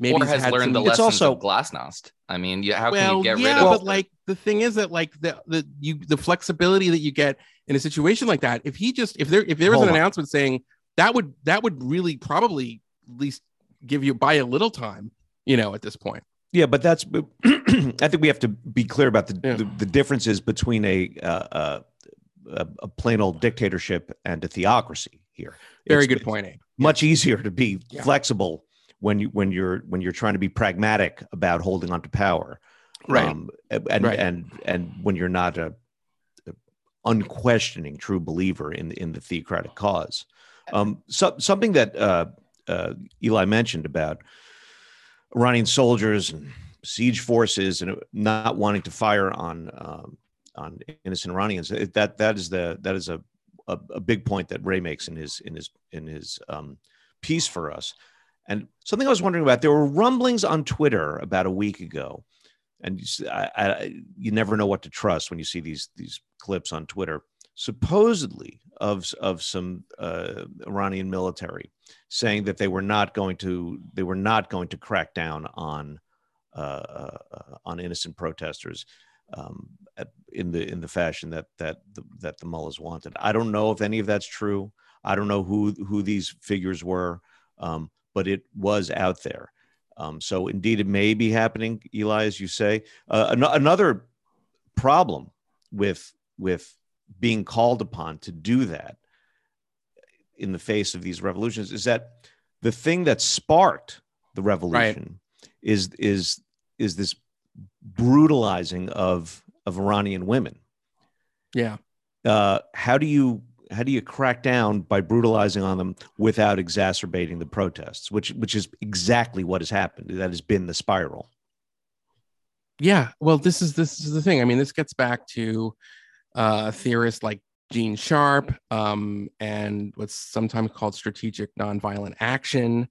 Maybe or has learned some, the lessons also, of Glasnost. I mean, you, how well, can you get yeah, rid of? But like the thing is that like the the you the flexibility that you get in a situation like that. If he just if there if there was an on. announcement saying that would that would really probably at least give you buy a little time, you know, at this point. Yeah, but that's I think we have to be clear about the yeah. the, the, differences between a, uh, uh, a plain old dictatorship and a theocracy here. Very it's, good point. Abe. Much yeah. easier to be yeah. flexible when you when you're when you're trying to be pragmatic about holding on to power, right? Um, and right. and and when you're not a, a, unquestioning true believer in in the theocratic cause. Um, so, something that uh, uh, Eli mentioned about Iranian soldiers and siege forces and not wanting to fire on um, on innocent Iranians. That that is the that is a, a, a big point that Ray makes in his in his in his um, piece for us. And something I was wondering about, there were rumblings on Twitter about a week ago, and you, I, I, you never know what to trust when you see these these clips on Twitter. Supposedly of of some uh, Iranian military saying that they were not going to they were not going to crack down on uh, uh, on innocent protesters um, in the in the fashion that that the, that the mullahs wanted. I don't know if any of that's true. I don't know who who these figures were, um, but it was out there. Um, so indeed, it may be happening, Eli, as you say. Uh, an- another problem with with being called upon to do that in the face of these revolutions is that the thing that sparked the revolution right. is is is this brutalizing of of Iranian women. Yeah. Uh, how do you how do you crack down by brutalizing on them without exacerbating the protests, which which is exactly what has happened. That has been the spiral. Yeah. Well, this is this is the thing. I mean, this gets back to uh, theorists like Gene Sharp, um, and what's sometimes called strategic nonviolent action.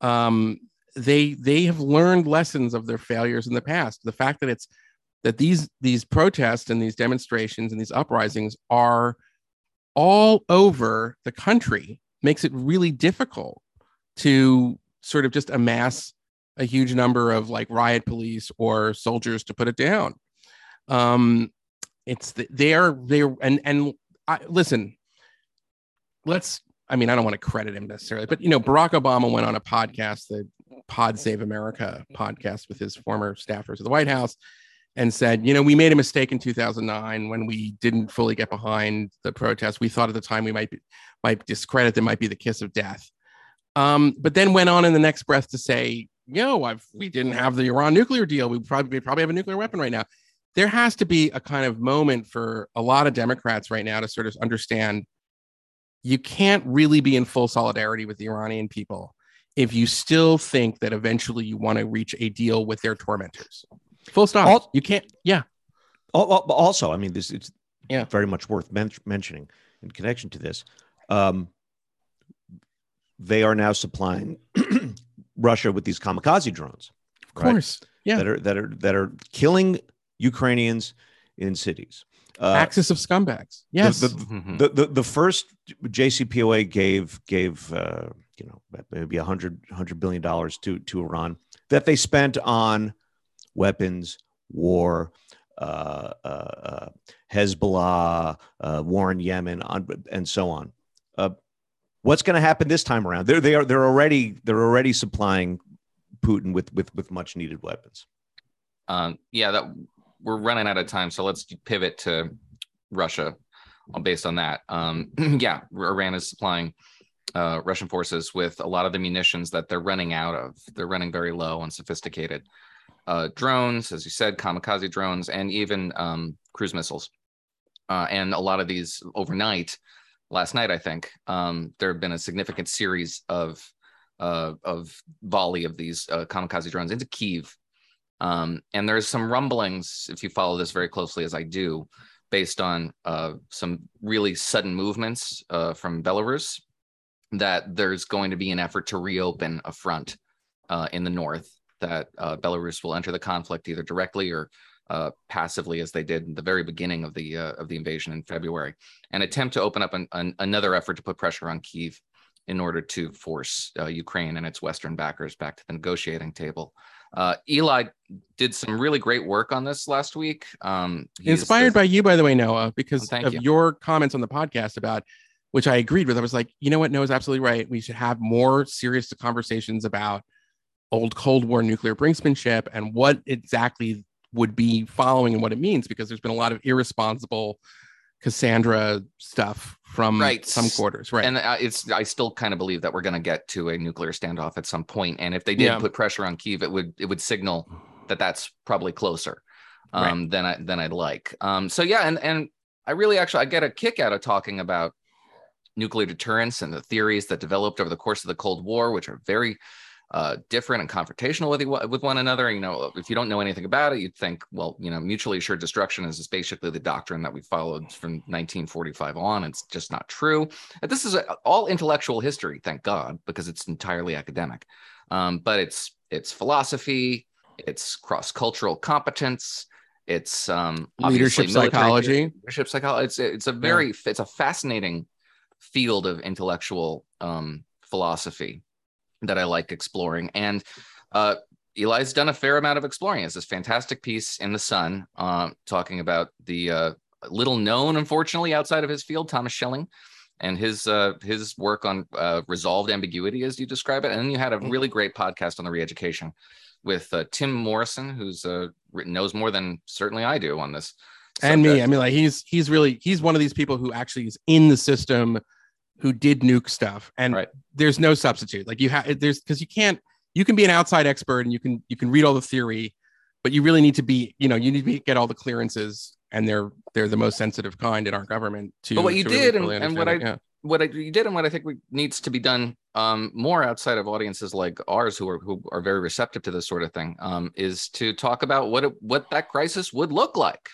Um, they they have learned lessons of their failures in the past. The fact that it's that these these protests and these demonstrations and these uprisings are all over the country makes it really difficult to sort of just amass a huge number of like riot police or soldiers to put it down. Um, it's the, they're they're and and I, listen, let's. I mean, I don't want to credit him necessarily, but you know, Barack Obama went on a podcast, the Pod Save America podcast, with his former staffers at the White House, and said, you know, we made a mistake in 2009 when we didn't fully get behind the protest. We thought at the time we might be, might discredit them, might be the kiss of death. Um, but then went on in the next breath to say, yo, I've, we didn't have the Iran nuclear deal. We probably we probably have a nuclear weapon right now there has to be a kind of moment for a lot of Democrats right now to sort of understand you can't really be in full solidarity with the Iranian people if you still think that eventually you want to reach a deal with their tormentors. Full stop. All, you can't. Yeah. Also, I mean, this it's yeah very much worth men- mentioning in connection to this. Um, they are now supplying Russia with these kamikaze drones. Of course, right? yeah, that are that are that are killing Ukrainians in cities. Uh, Axis of scumbags. Yes. The the, mm-hmm. the, the, the, first JCPOA gave gave uh, you know maybe a hundred hundred billion dollars to to Iran that they spent on weapons, war, uh, uh, uh Hezbollah, uh, war in Yemen, on, and so on. what's going to happen this time around? They're they are they're already they're already supplying Putin with with with much needed weapons. Um, yeah, that we're running out of time, so let's pivot to Russia based on that. Um, yeah, Iran is supplying uh, Russian forces with a lot of the munitions that they're running out of. They're running very low on sophisticated uh, drones, as you said, kamikaze drones, and even um, cruise missiles. Uh, and a lot of these overnight, last night, I think, um, there have been a significant series of uh, of volley of these uh, kamikaze drones into Kiev. Um, and there's some rumblings, if you follow this very closely as I do, based on uh, some really sudden movements uh, from Belarus that there's going to be an effort to reopen a front uh, in the north that uh, Belarus will enter the conflict either directly or uh, passively, as they did in the very beginning of the uh, of the invasion in February, and attempt to open up an, an, another effort to put pressure on Kiev in order to force Ukraine and its Western backers back to the negotiating table. Uh, Eli did some really great work on this last week. Um, Inspired by you, by the way, Noah, because of you. your comments on the podcast about which I agreed with. I was like, you know what? Noah's absolutely right. We should have more serious conversations about old Cold War nuclear brinksmanship and what exactly would be following and what it means, because there's been a lot of irresponsible Cassandra stuff from right. some quarters, right? And uh, it's I still kind of believe that we're going to get to a nuclear standoff at some point, and if they did yeah. put pressure on Kiev, it would it would signal that that's probably closer um, right. than I than I'd like. Um, so yeah, and and I really actually I get a kick out of talking about nuclear deterrence and the theories that developed over the course of the Cold War, which are very uh, different and confrontational with, with one another. You know, if you don't know anything about it, you'd think, well, you know, mutually assured destruction is basically the doctrine that we followed from 1945 on. It's just not true. This is a, all intellectual history, thank God, because it's entirely academic. Um, but it's it's philosophy, it's cross cultural competence, it's um, leadership psychology. Leadership psychology. It's it's a very yeah. it's a fascinating field of intellectual um, philosophy that I like exploring. And uh, Eli's done a fair amount of exploring. It's this fantastic piece in the Sun uh, talking about the uh, little known, unfortunately, outside of his field, Thomas Schelling, and his uh, his work on uh, resolved ambiguity, as you describe it. And then you had a mm-hmm. really great podcast on the reeducation with uh, Tim Morrison, who's uh, written knows more than certainly I do on this. Subject. And me, I mean, like he's he's really he's one of these people who actually is in the system who did nuke stuff and right. there's no substitute like you have there's because you can't you can be an outside expert and you can you can read all the theory but you really need to be you know you need to be, get all the clearances and they're they're the most sensitive kind in our government to but what you did really and, and, what i yeah. what I, you did and what i think we, needs to be done um, more outside of audiences like ours who are who are very receptive to this sort of thing um, is to talk about what it, what that crisis would look like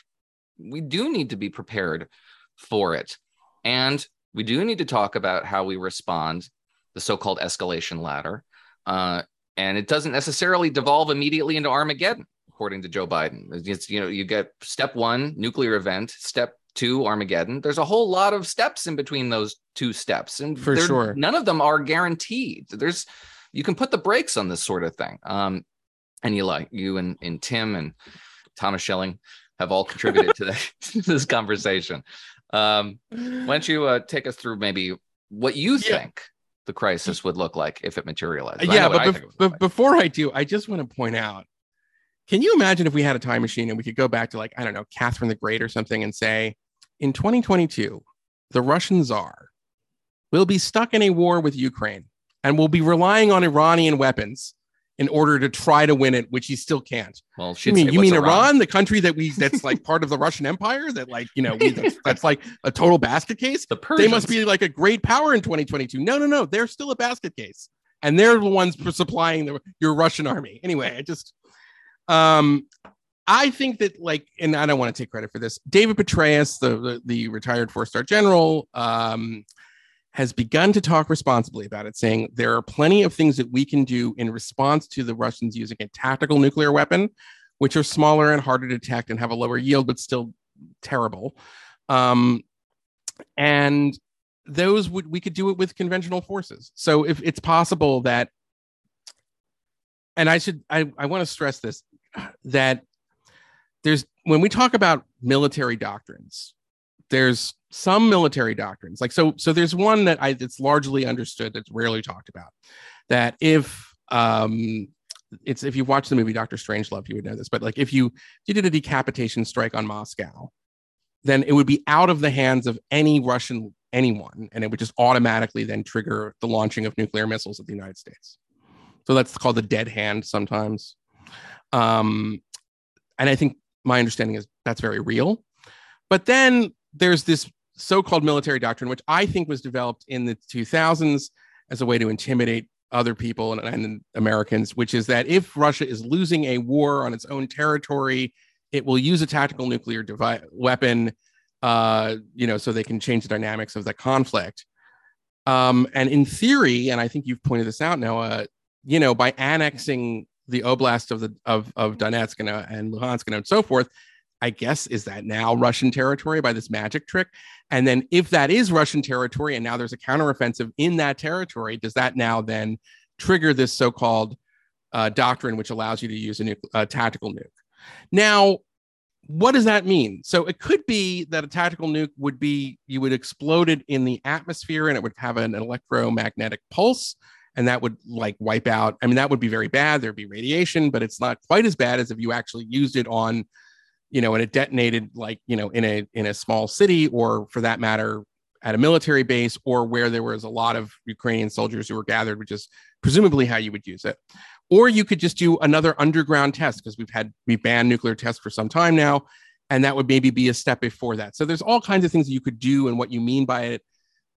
we do need to be prepared for it and we do need to talk about how we respond, the so-called escalation ladder, uh, and it doesn't necessarily devolve immediately into Armageddon, according to Joe Biden. It's you know you get step one, nuclear event, step two, Armageddon. There's a whole lot of steps in between those two steps, and for sure, none of them are guaranteed. There's you can put the brakes on this sort of thing. Um, and you like you and, and Tim and Thomas Schelling have all contributed to, to this conversation. Um, why don't you uh, take us through maybe what you yeah. think the crisis would look like if it materialized? Yeah, but, be- but like. before I do, I just want to point out can you imagine if we had a time machine and we could go back to like, I don't know, Catherine the Great or something and say, in 2022, the Russian czar will be stuck in a war with Ukraine and will be relying on Iranian weapons in order to try to win it, which he still can't. Well, you mean you mean Iran? Iran? the country that we that's like part of the Russian Empire, that like you know we, that's, that's, like a total basket case. The Persians. they must be like a great power in 2022. No, no, no, they're still a basket case, and they're the ones for supplying the, your Russian army. Anyway, I just, um, I think that like, and I don't want to take credit for this. David Petraeus, the the, the retired four star general, um, has begun to talk responsibly about it, saying there are plenty of things that we can do in response to the Russians using a tactical nuclear weapon, which are smaller and harder to detect and have a lower yield, but still terrible. Um, and those would we could do it with conventional forces. So if it's possible that, and I should I, I want to stress this that there's when we talk about military doctrines, there's some military doctrines like so so there's one that i it's largely understood that's rarely talked about that if um it's if you watch the movie Doctor Strangelove, you would know this. But like if you you did a decapitation strike on Moscow, then it would be out of the hands of any Russian anyone, and it would just automatically then trigger the launching of nuclear missiles at the United States. So that's called the dead hand sometimes. Um, and I think my understanding is that's very real. But then there's this so-called military doctrine, which I think was developed in the 2000s as a way to intimidate other people and, and, Americans, which is that if Russia is losing a war on its own territory, it will use a tactical nuclear weapon, uh, you know, so they can change the dynamics of the conflict. Um, and in theory, and I think you've pointed this out, Noah, you know, by annexing the oblast of the of of Donetsk and, uh, and Luhansk and so forth, I guess is that now Russian territory by this magic trick? And then if that is Russian territory and now there's a counteroffensive in that territory, does that now then trigger this so-called uh, doctrine which allows you to use a, a tactical nuke? Now, what does that mean? So it could be that a tactical nuke would be you would explode it in the atmosphere and it would have an electromagnetic pulse and that would like wipe out. I mean, that would be very bad. There'd be radiation, but it's not quite as bad as if you actually used it on you know, and it detonated like, you know, in a in a small city or for that matter at a military base or where there was a lot of Ukrainian soldiers who were gathered, which is presumably how you would use it. Or you could just do another underground test because we've had we banned nuclear tests for some time now, and that would maybe be a step before that. So there's all kinds of things you could do and what you mean by it.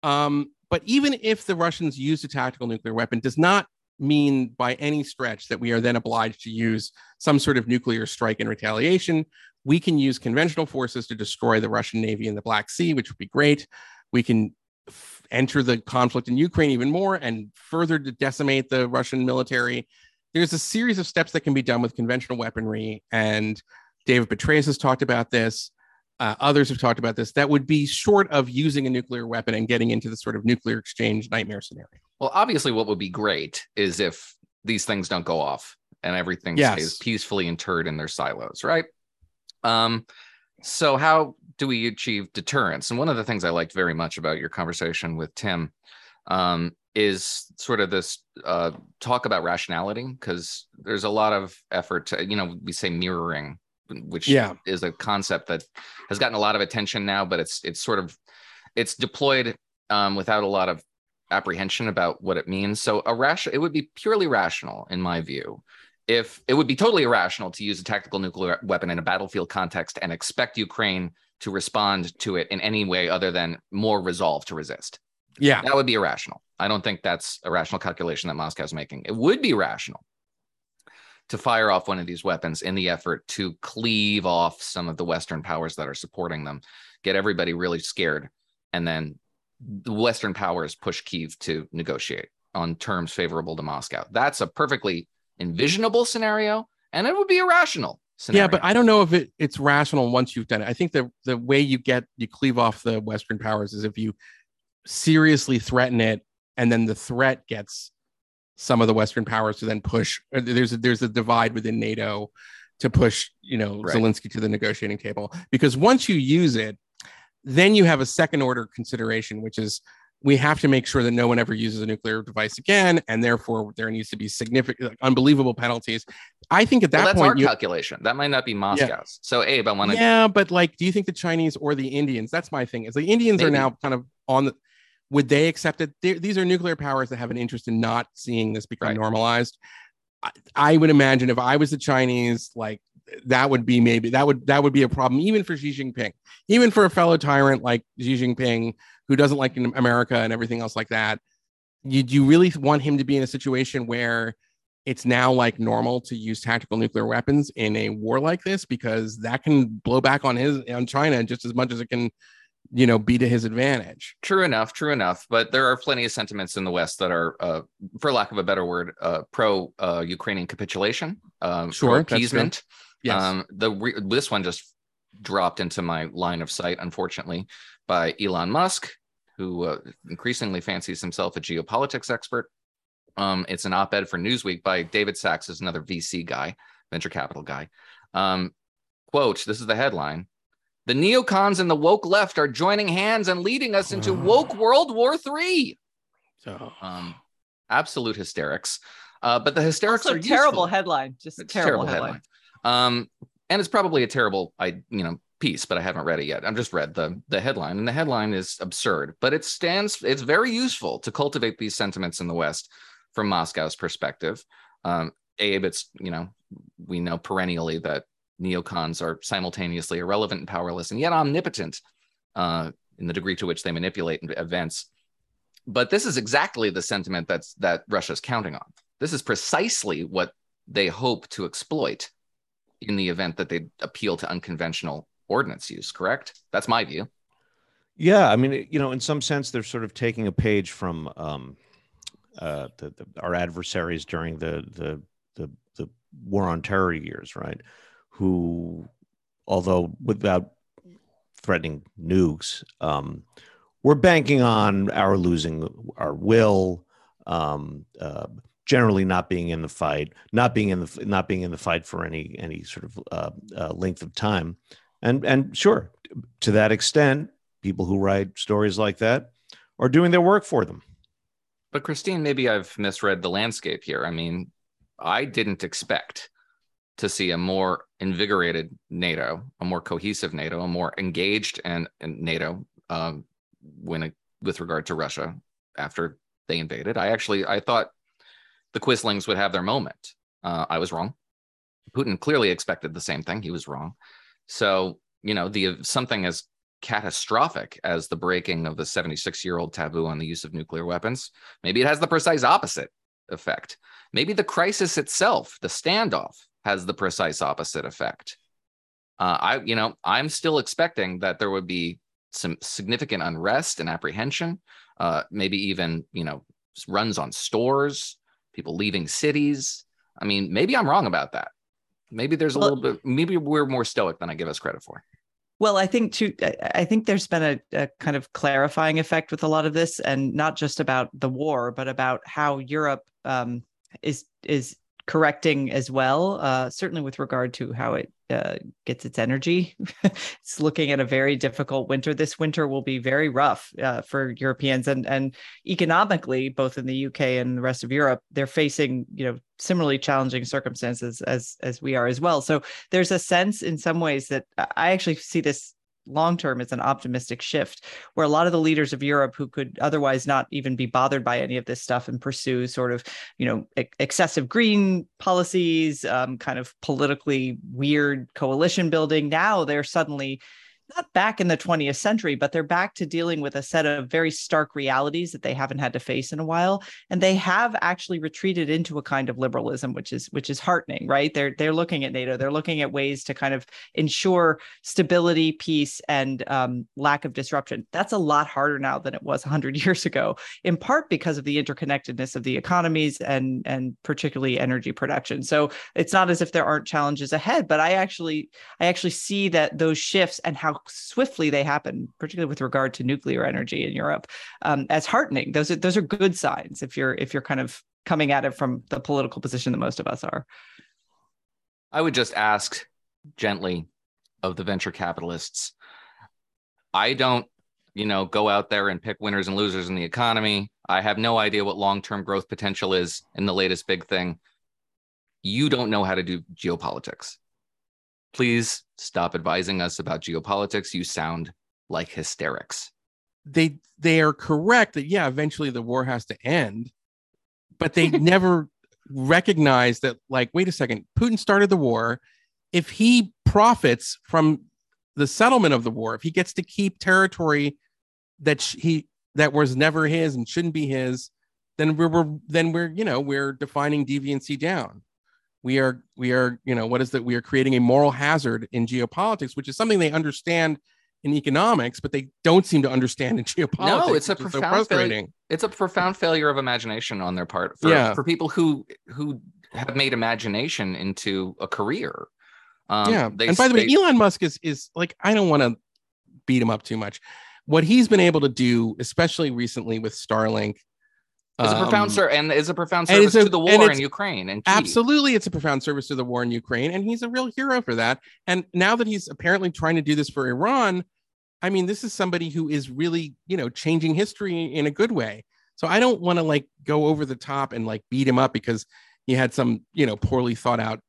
Um, but even if the Russians used a tactical nuclear weapon, does not mean by any stretch that we are then obliged to use some sort of nuclear strike in retaliation we can use conventional forces to destroy the Russian Navy in the Black Sea, which would be great. We can f- enter the conflict in Ukraine even more and further to decimate the Russian military. There's a series of steps that can be done with conventional weaponry. And David Petraeus has talked about this. Uh, others have talked about this. That would be short of using a nuclear weapon and getting into the sort of nuclear exchange nightmare scenario. Well, obviously, what would be great is if these things don't go off and everything yes. stays peacefully interred in their silos, right? Um, so how do we achieve deterrence? And one of the things I liked very much about your conversation with Tim um, is sort of this uh, talk about rationality, because there's a lot of effort to, you know, we say mirroring, which yeah. is a concept that has gotten a lot of attention now, but it's it's sort of it's deployed um, without a lot of apprehension about what it means. So a rational, it would be purely rational in my view if it would be totally irrational to use a tactical nuclear weapon in a battlefield context and expect Ukraine to respond to it in any way other than more resolve to resist. Yeah. That would be irrational. I don't think that's a rational calculation that Moscow's making. It would be rational to fire off one of these weapons in the effort to cleave off some of the Western powers that are supporting them, get everybody really scared, and then the Western powers push Kiev to negotiate on terms favorable to Moscow. That's a perfectly envisionable scenario and it would be irrational Scenario. Yeah, but I don't know if it, it's rational once you've done it. I think the the way you get you cleave off the Western powers is if you seriously threaten it, and then the threat gets some of the Western powers to then push. Uh, there's a, there's a divide within NATO to push you know right. Zelensky to the negotiating table because once you use it, then you have a second order consideration, which is we have to make sure that no one ever uses a nuclear device again, and therefore there needs to be significant, like, unbelievable penalties. I think at that well, that's point, our you, calculation. That might not be Moscow's. Yeah. So, Abe, I want to. Yeah, but like, do you think the Chinese or the Indians? That's my thing. Is the Indians Maybe. are now kind of on the. Would they accept it? They're, these are nuclear powers that have an interest in not seeing this become right. normalized. I, I would imagine if I was the Chinese, like that would be maybe that would that would be a problem even for Xi Jinping, even for a fellow tyrant like Xi Jinping who doesn't like America and everything else like that. You, do you really want him to be in a situation where it's now like normal to use tactical nuclear weapons in a war like this because that can blow back on his on China just as much as it can you know be to his advantage true enough true enough but there are plenty of sentiments in the west that are uh, for lack of a better word uh, pro uh, ukrainian capitulation um, sure appeasement yes. um, the re- this one just dropped into my line of sight unfortunately by Elon Musk, who uh, increasingly fancies himself a geopolitics expert. Um, it's an op ed for Newsweek by David Sacks, is another VC guy, venture capital guy. Um, quote, this is the headline. The neocons and the woke left are joining hands and leading us into woke World War III. So, um, absolute hysterics. Uh, but the hysterics also, are terrible useful. headline. Just it's terrible, terrible headline. headline. Um, and it's probably a terrible, I you know, piece, but I haven't read it yet. I've just read the the headline, and the headline is absurd, but it stands. It's very useful to cultivate these sentiments in the West from Moscow's perspective. Um, Abe, it's you know, we know perennially that neocons are simultaneously irrelevant and powerless, and yet omnipotent uh, in the degree to which they manipulate events. But this is exactly the sentiment that's that Russia's counting on. This is precisely what they hope to exploit in the event that they appeal to unconventional ordnance use, correct? That's my view. Yeah, I mean, you know, in some sense, they're sort of taking a page from um, uh, the, the, our adversaries during the, the the the war on terror years, right? Who, although without threatening nukes, um, we're banking on our losing our will, um, uh, generally not being in the fight, not being in the not being in the fight for any any sort of uh, uh, length of time, and and sure, to that extent, people who write stories like that are doing their work for them. But Christine, maybe I've misread the landscape here. I mean, I didn't expect to see a more invigorated NATO, a more cohesive NATO, a more engaged and, and NATO um, when it, with regard to Russia after they invaded. I actually I thought the Quislings would have their moment. Uh, I was wrong. Putin clearly expected the same thing. He was wrong. So, you know, the something as catastrophic as the breaking of the 76 year old taboo on the use of nuclear weapons, maybe it has the precise opposite effect. Maybe the crisis itself, the standoff, has the precise opposite effect. Uh, I, you know, I'm still expecting that there would be some significant unrest and apprehension, uh, maybe even, you know, runs on stores, people leaving cities. I mean, maybe I'm wrong about that. Maybe there's a well, little bit, maybe we're more stoic than I give us credit for. Well, I think too, I think there's been a, a, kind of clarifying effect with a lot of this, and not just about the war, but about how Europe um, is is correcting as well. Uh, certainly with regard to how it uh, gets its energy. it's looking at a very difficult winter. This winter will be very rough uh, for Europeans, and and economically, both in the UK and the rest of Europe, they're facing you know similarly challenging circumstances as as we are as well. So there's a sense, in some ways, that I actually see this long term it's an optimistic shift where a lot of the leaders of Europe who could otherwise not even be bothered by any of this stuff and pursue sort of you know excessive green policies um, kind of politically weird coalition building now they're suddenly not back in the 20th century, but they're back to dealing with a set of very stark realities that they haven't had to face in a while. And they have actually retreated into a kind of liberalism, which is which is heartening, right? They're they're looking at NATO, they're looking at ways to kind of ensure stability, peace, and um, lack of disruption. That's a lot harder now than it was 100 years ago, in part because of the interconnectedness of the economies and and particularly energy production. So it's not as if there aren't challenges ahead, but I actually I actually see that those shifts and how swiftly they happen, particularly with regard to nuclear energy in Europe, um, as heartening. Those are those are good signs if you're if you're kind of coming at it from the political position that most of us are. I would just ask gently of the venture capitalists. I don't, you know, go out there and pick winners and losers in the economy. I have no idea what long-term growth potential is in the latest big thing. You don't know how to do geopolitics please stop advising us about geopolitics. You sound like hysterics. They they are correct that yeah, eventually the war has to end, but they never recognize that like wait a second, Putin started the war. If he profits from the settlement of the war, if he gets to keep territory that sh- he that was never his and shouldn't be his, then we're, we're then we're you know we're defining deviancy down we are we are you know what is that we are creating a moral hazard in geopolitics which is something they understand in economics but they don't seem to understand in geopolitics no it's a profound so failure. it's a profound failure of imagination on their part for, yeah. for people who who have made imagination into a career um, yeah they, and by the they, way elon musk is is like i don't want to beat him up too much what he's been able to do especially recently with starlink it's a profound um, and is a profound service a, to the war in Ukraine. And absolutely, it's a profound service to the war in Ukraine, and he's a real hero for that. And now that he's apparently trying to do this for Iran, I mean, this is somebody who is really, you know, changing history in a good way. So I don't want to like go over the top and like beat him up because he had some, you know, poorly thought out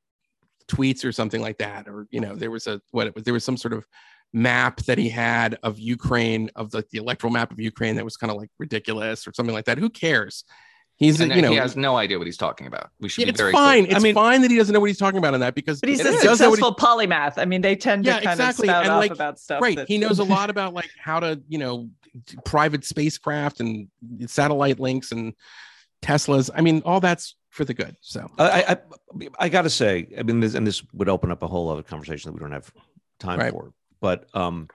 tweets or something like that. Or, you know, there was a what it was, there was some sort of map that he had of Ukraine, of the, the electoral map of Ukraine that was kind of like ridiculous or something like that. Who cares? He's, and you know, he has no idea what he's talking about. We should yeah, be it's very fine. Clear. It's I mean, fine that he doesn't know what he's talking about in that because but he's a successful polymath. I mean, they tend to yeah, kind exactly. of spout and off like, about stuff. Right. That... he knows a lot about like how to, you know, private spacecraft and satellite links and Teslas. I mean, all that's for the good. So I I, I got to say, I mean, this, and this would open up a whole other conversation that we don't have time right. for. But um,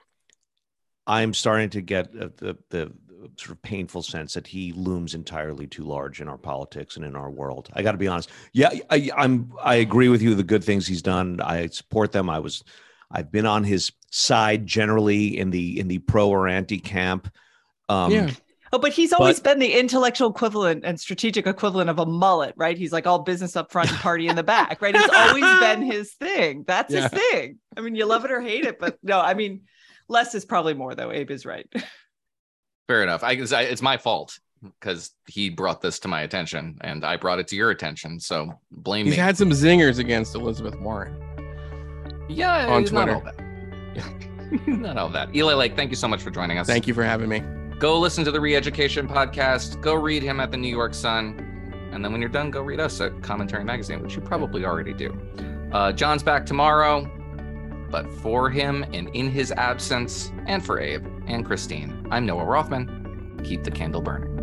I'm starting to get the the sort of painful sense that he looms entirely too large in our politics and in our world. I got to be honest. Yeah, I, I'm. I agree with you. The good things he's done, I support them. I was, I've been on his side generally in the in the pro or anti camp. Um, yeah. Oh, but he's always but, been the intellectual equivalent and strategic equivalent of a mullet, right? He's like all business up front and party in the back, right? It's always been his thing. That's yeah. his thing. I mean, you love it or hate it, but no, I mean, less is probably more though. Abe is right. Fair enough. I, I it's my fault because he brought this to my attention and I brought it to your attention. So blame He's me. had some zingers against Elizabeth Warren. Yeah, on Twitter. Not all that. not all that. Eli Lake, thank you so much for joining us. Thank you for having me. Go listen to the Reeducation podcast. Go read him at the New York Sun. And then when you're done, go read us at Commentary Magazine, which you probably already do. Uh, John's back tomorrow. But for him and in his absence, and for Abe and Christine, I'm Noah Rothman. Keep the candle burning.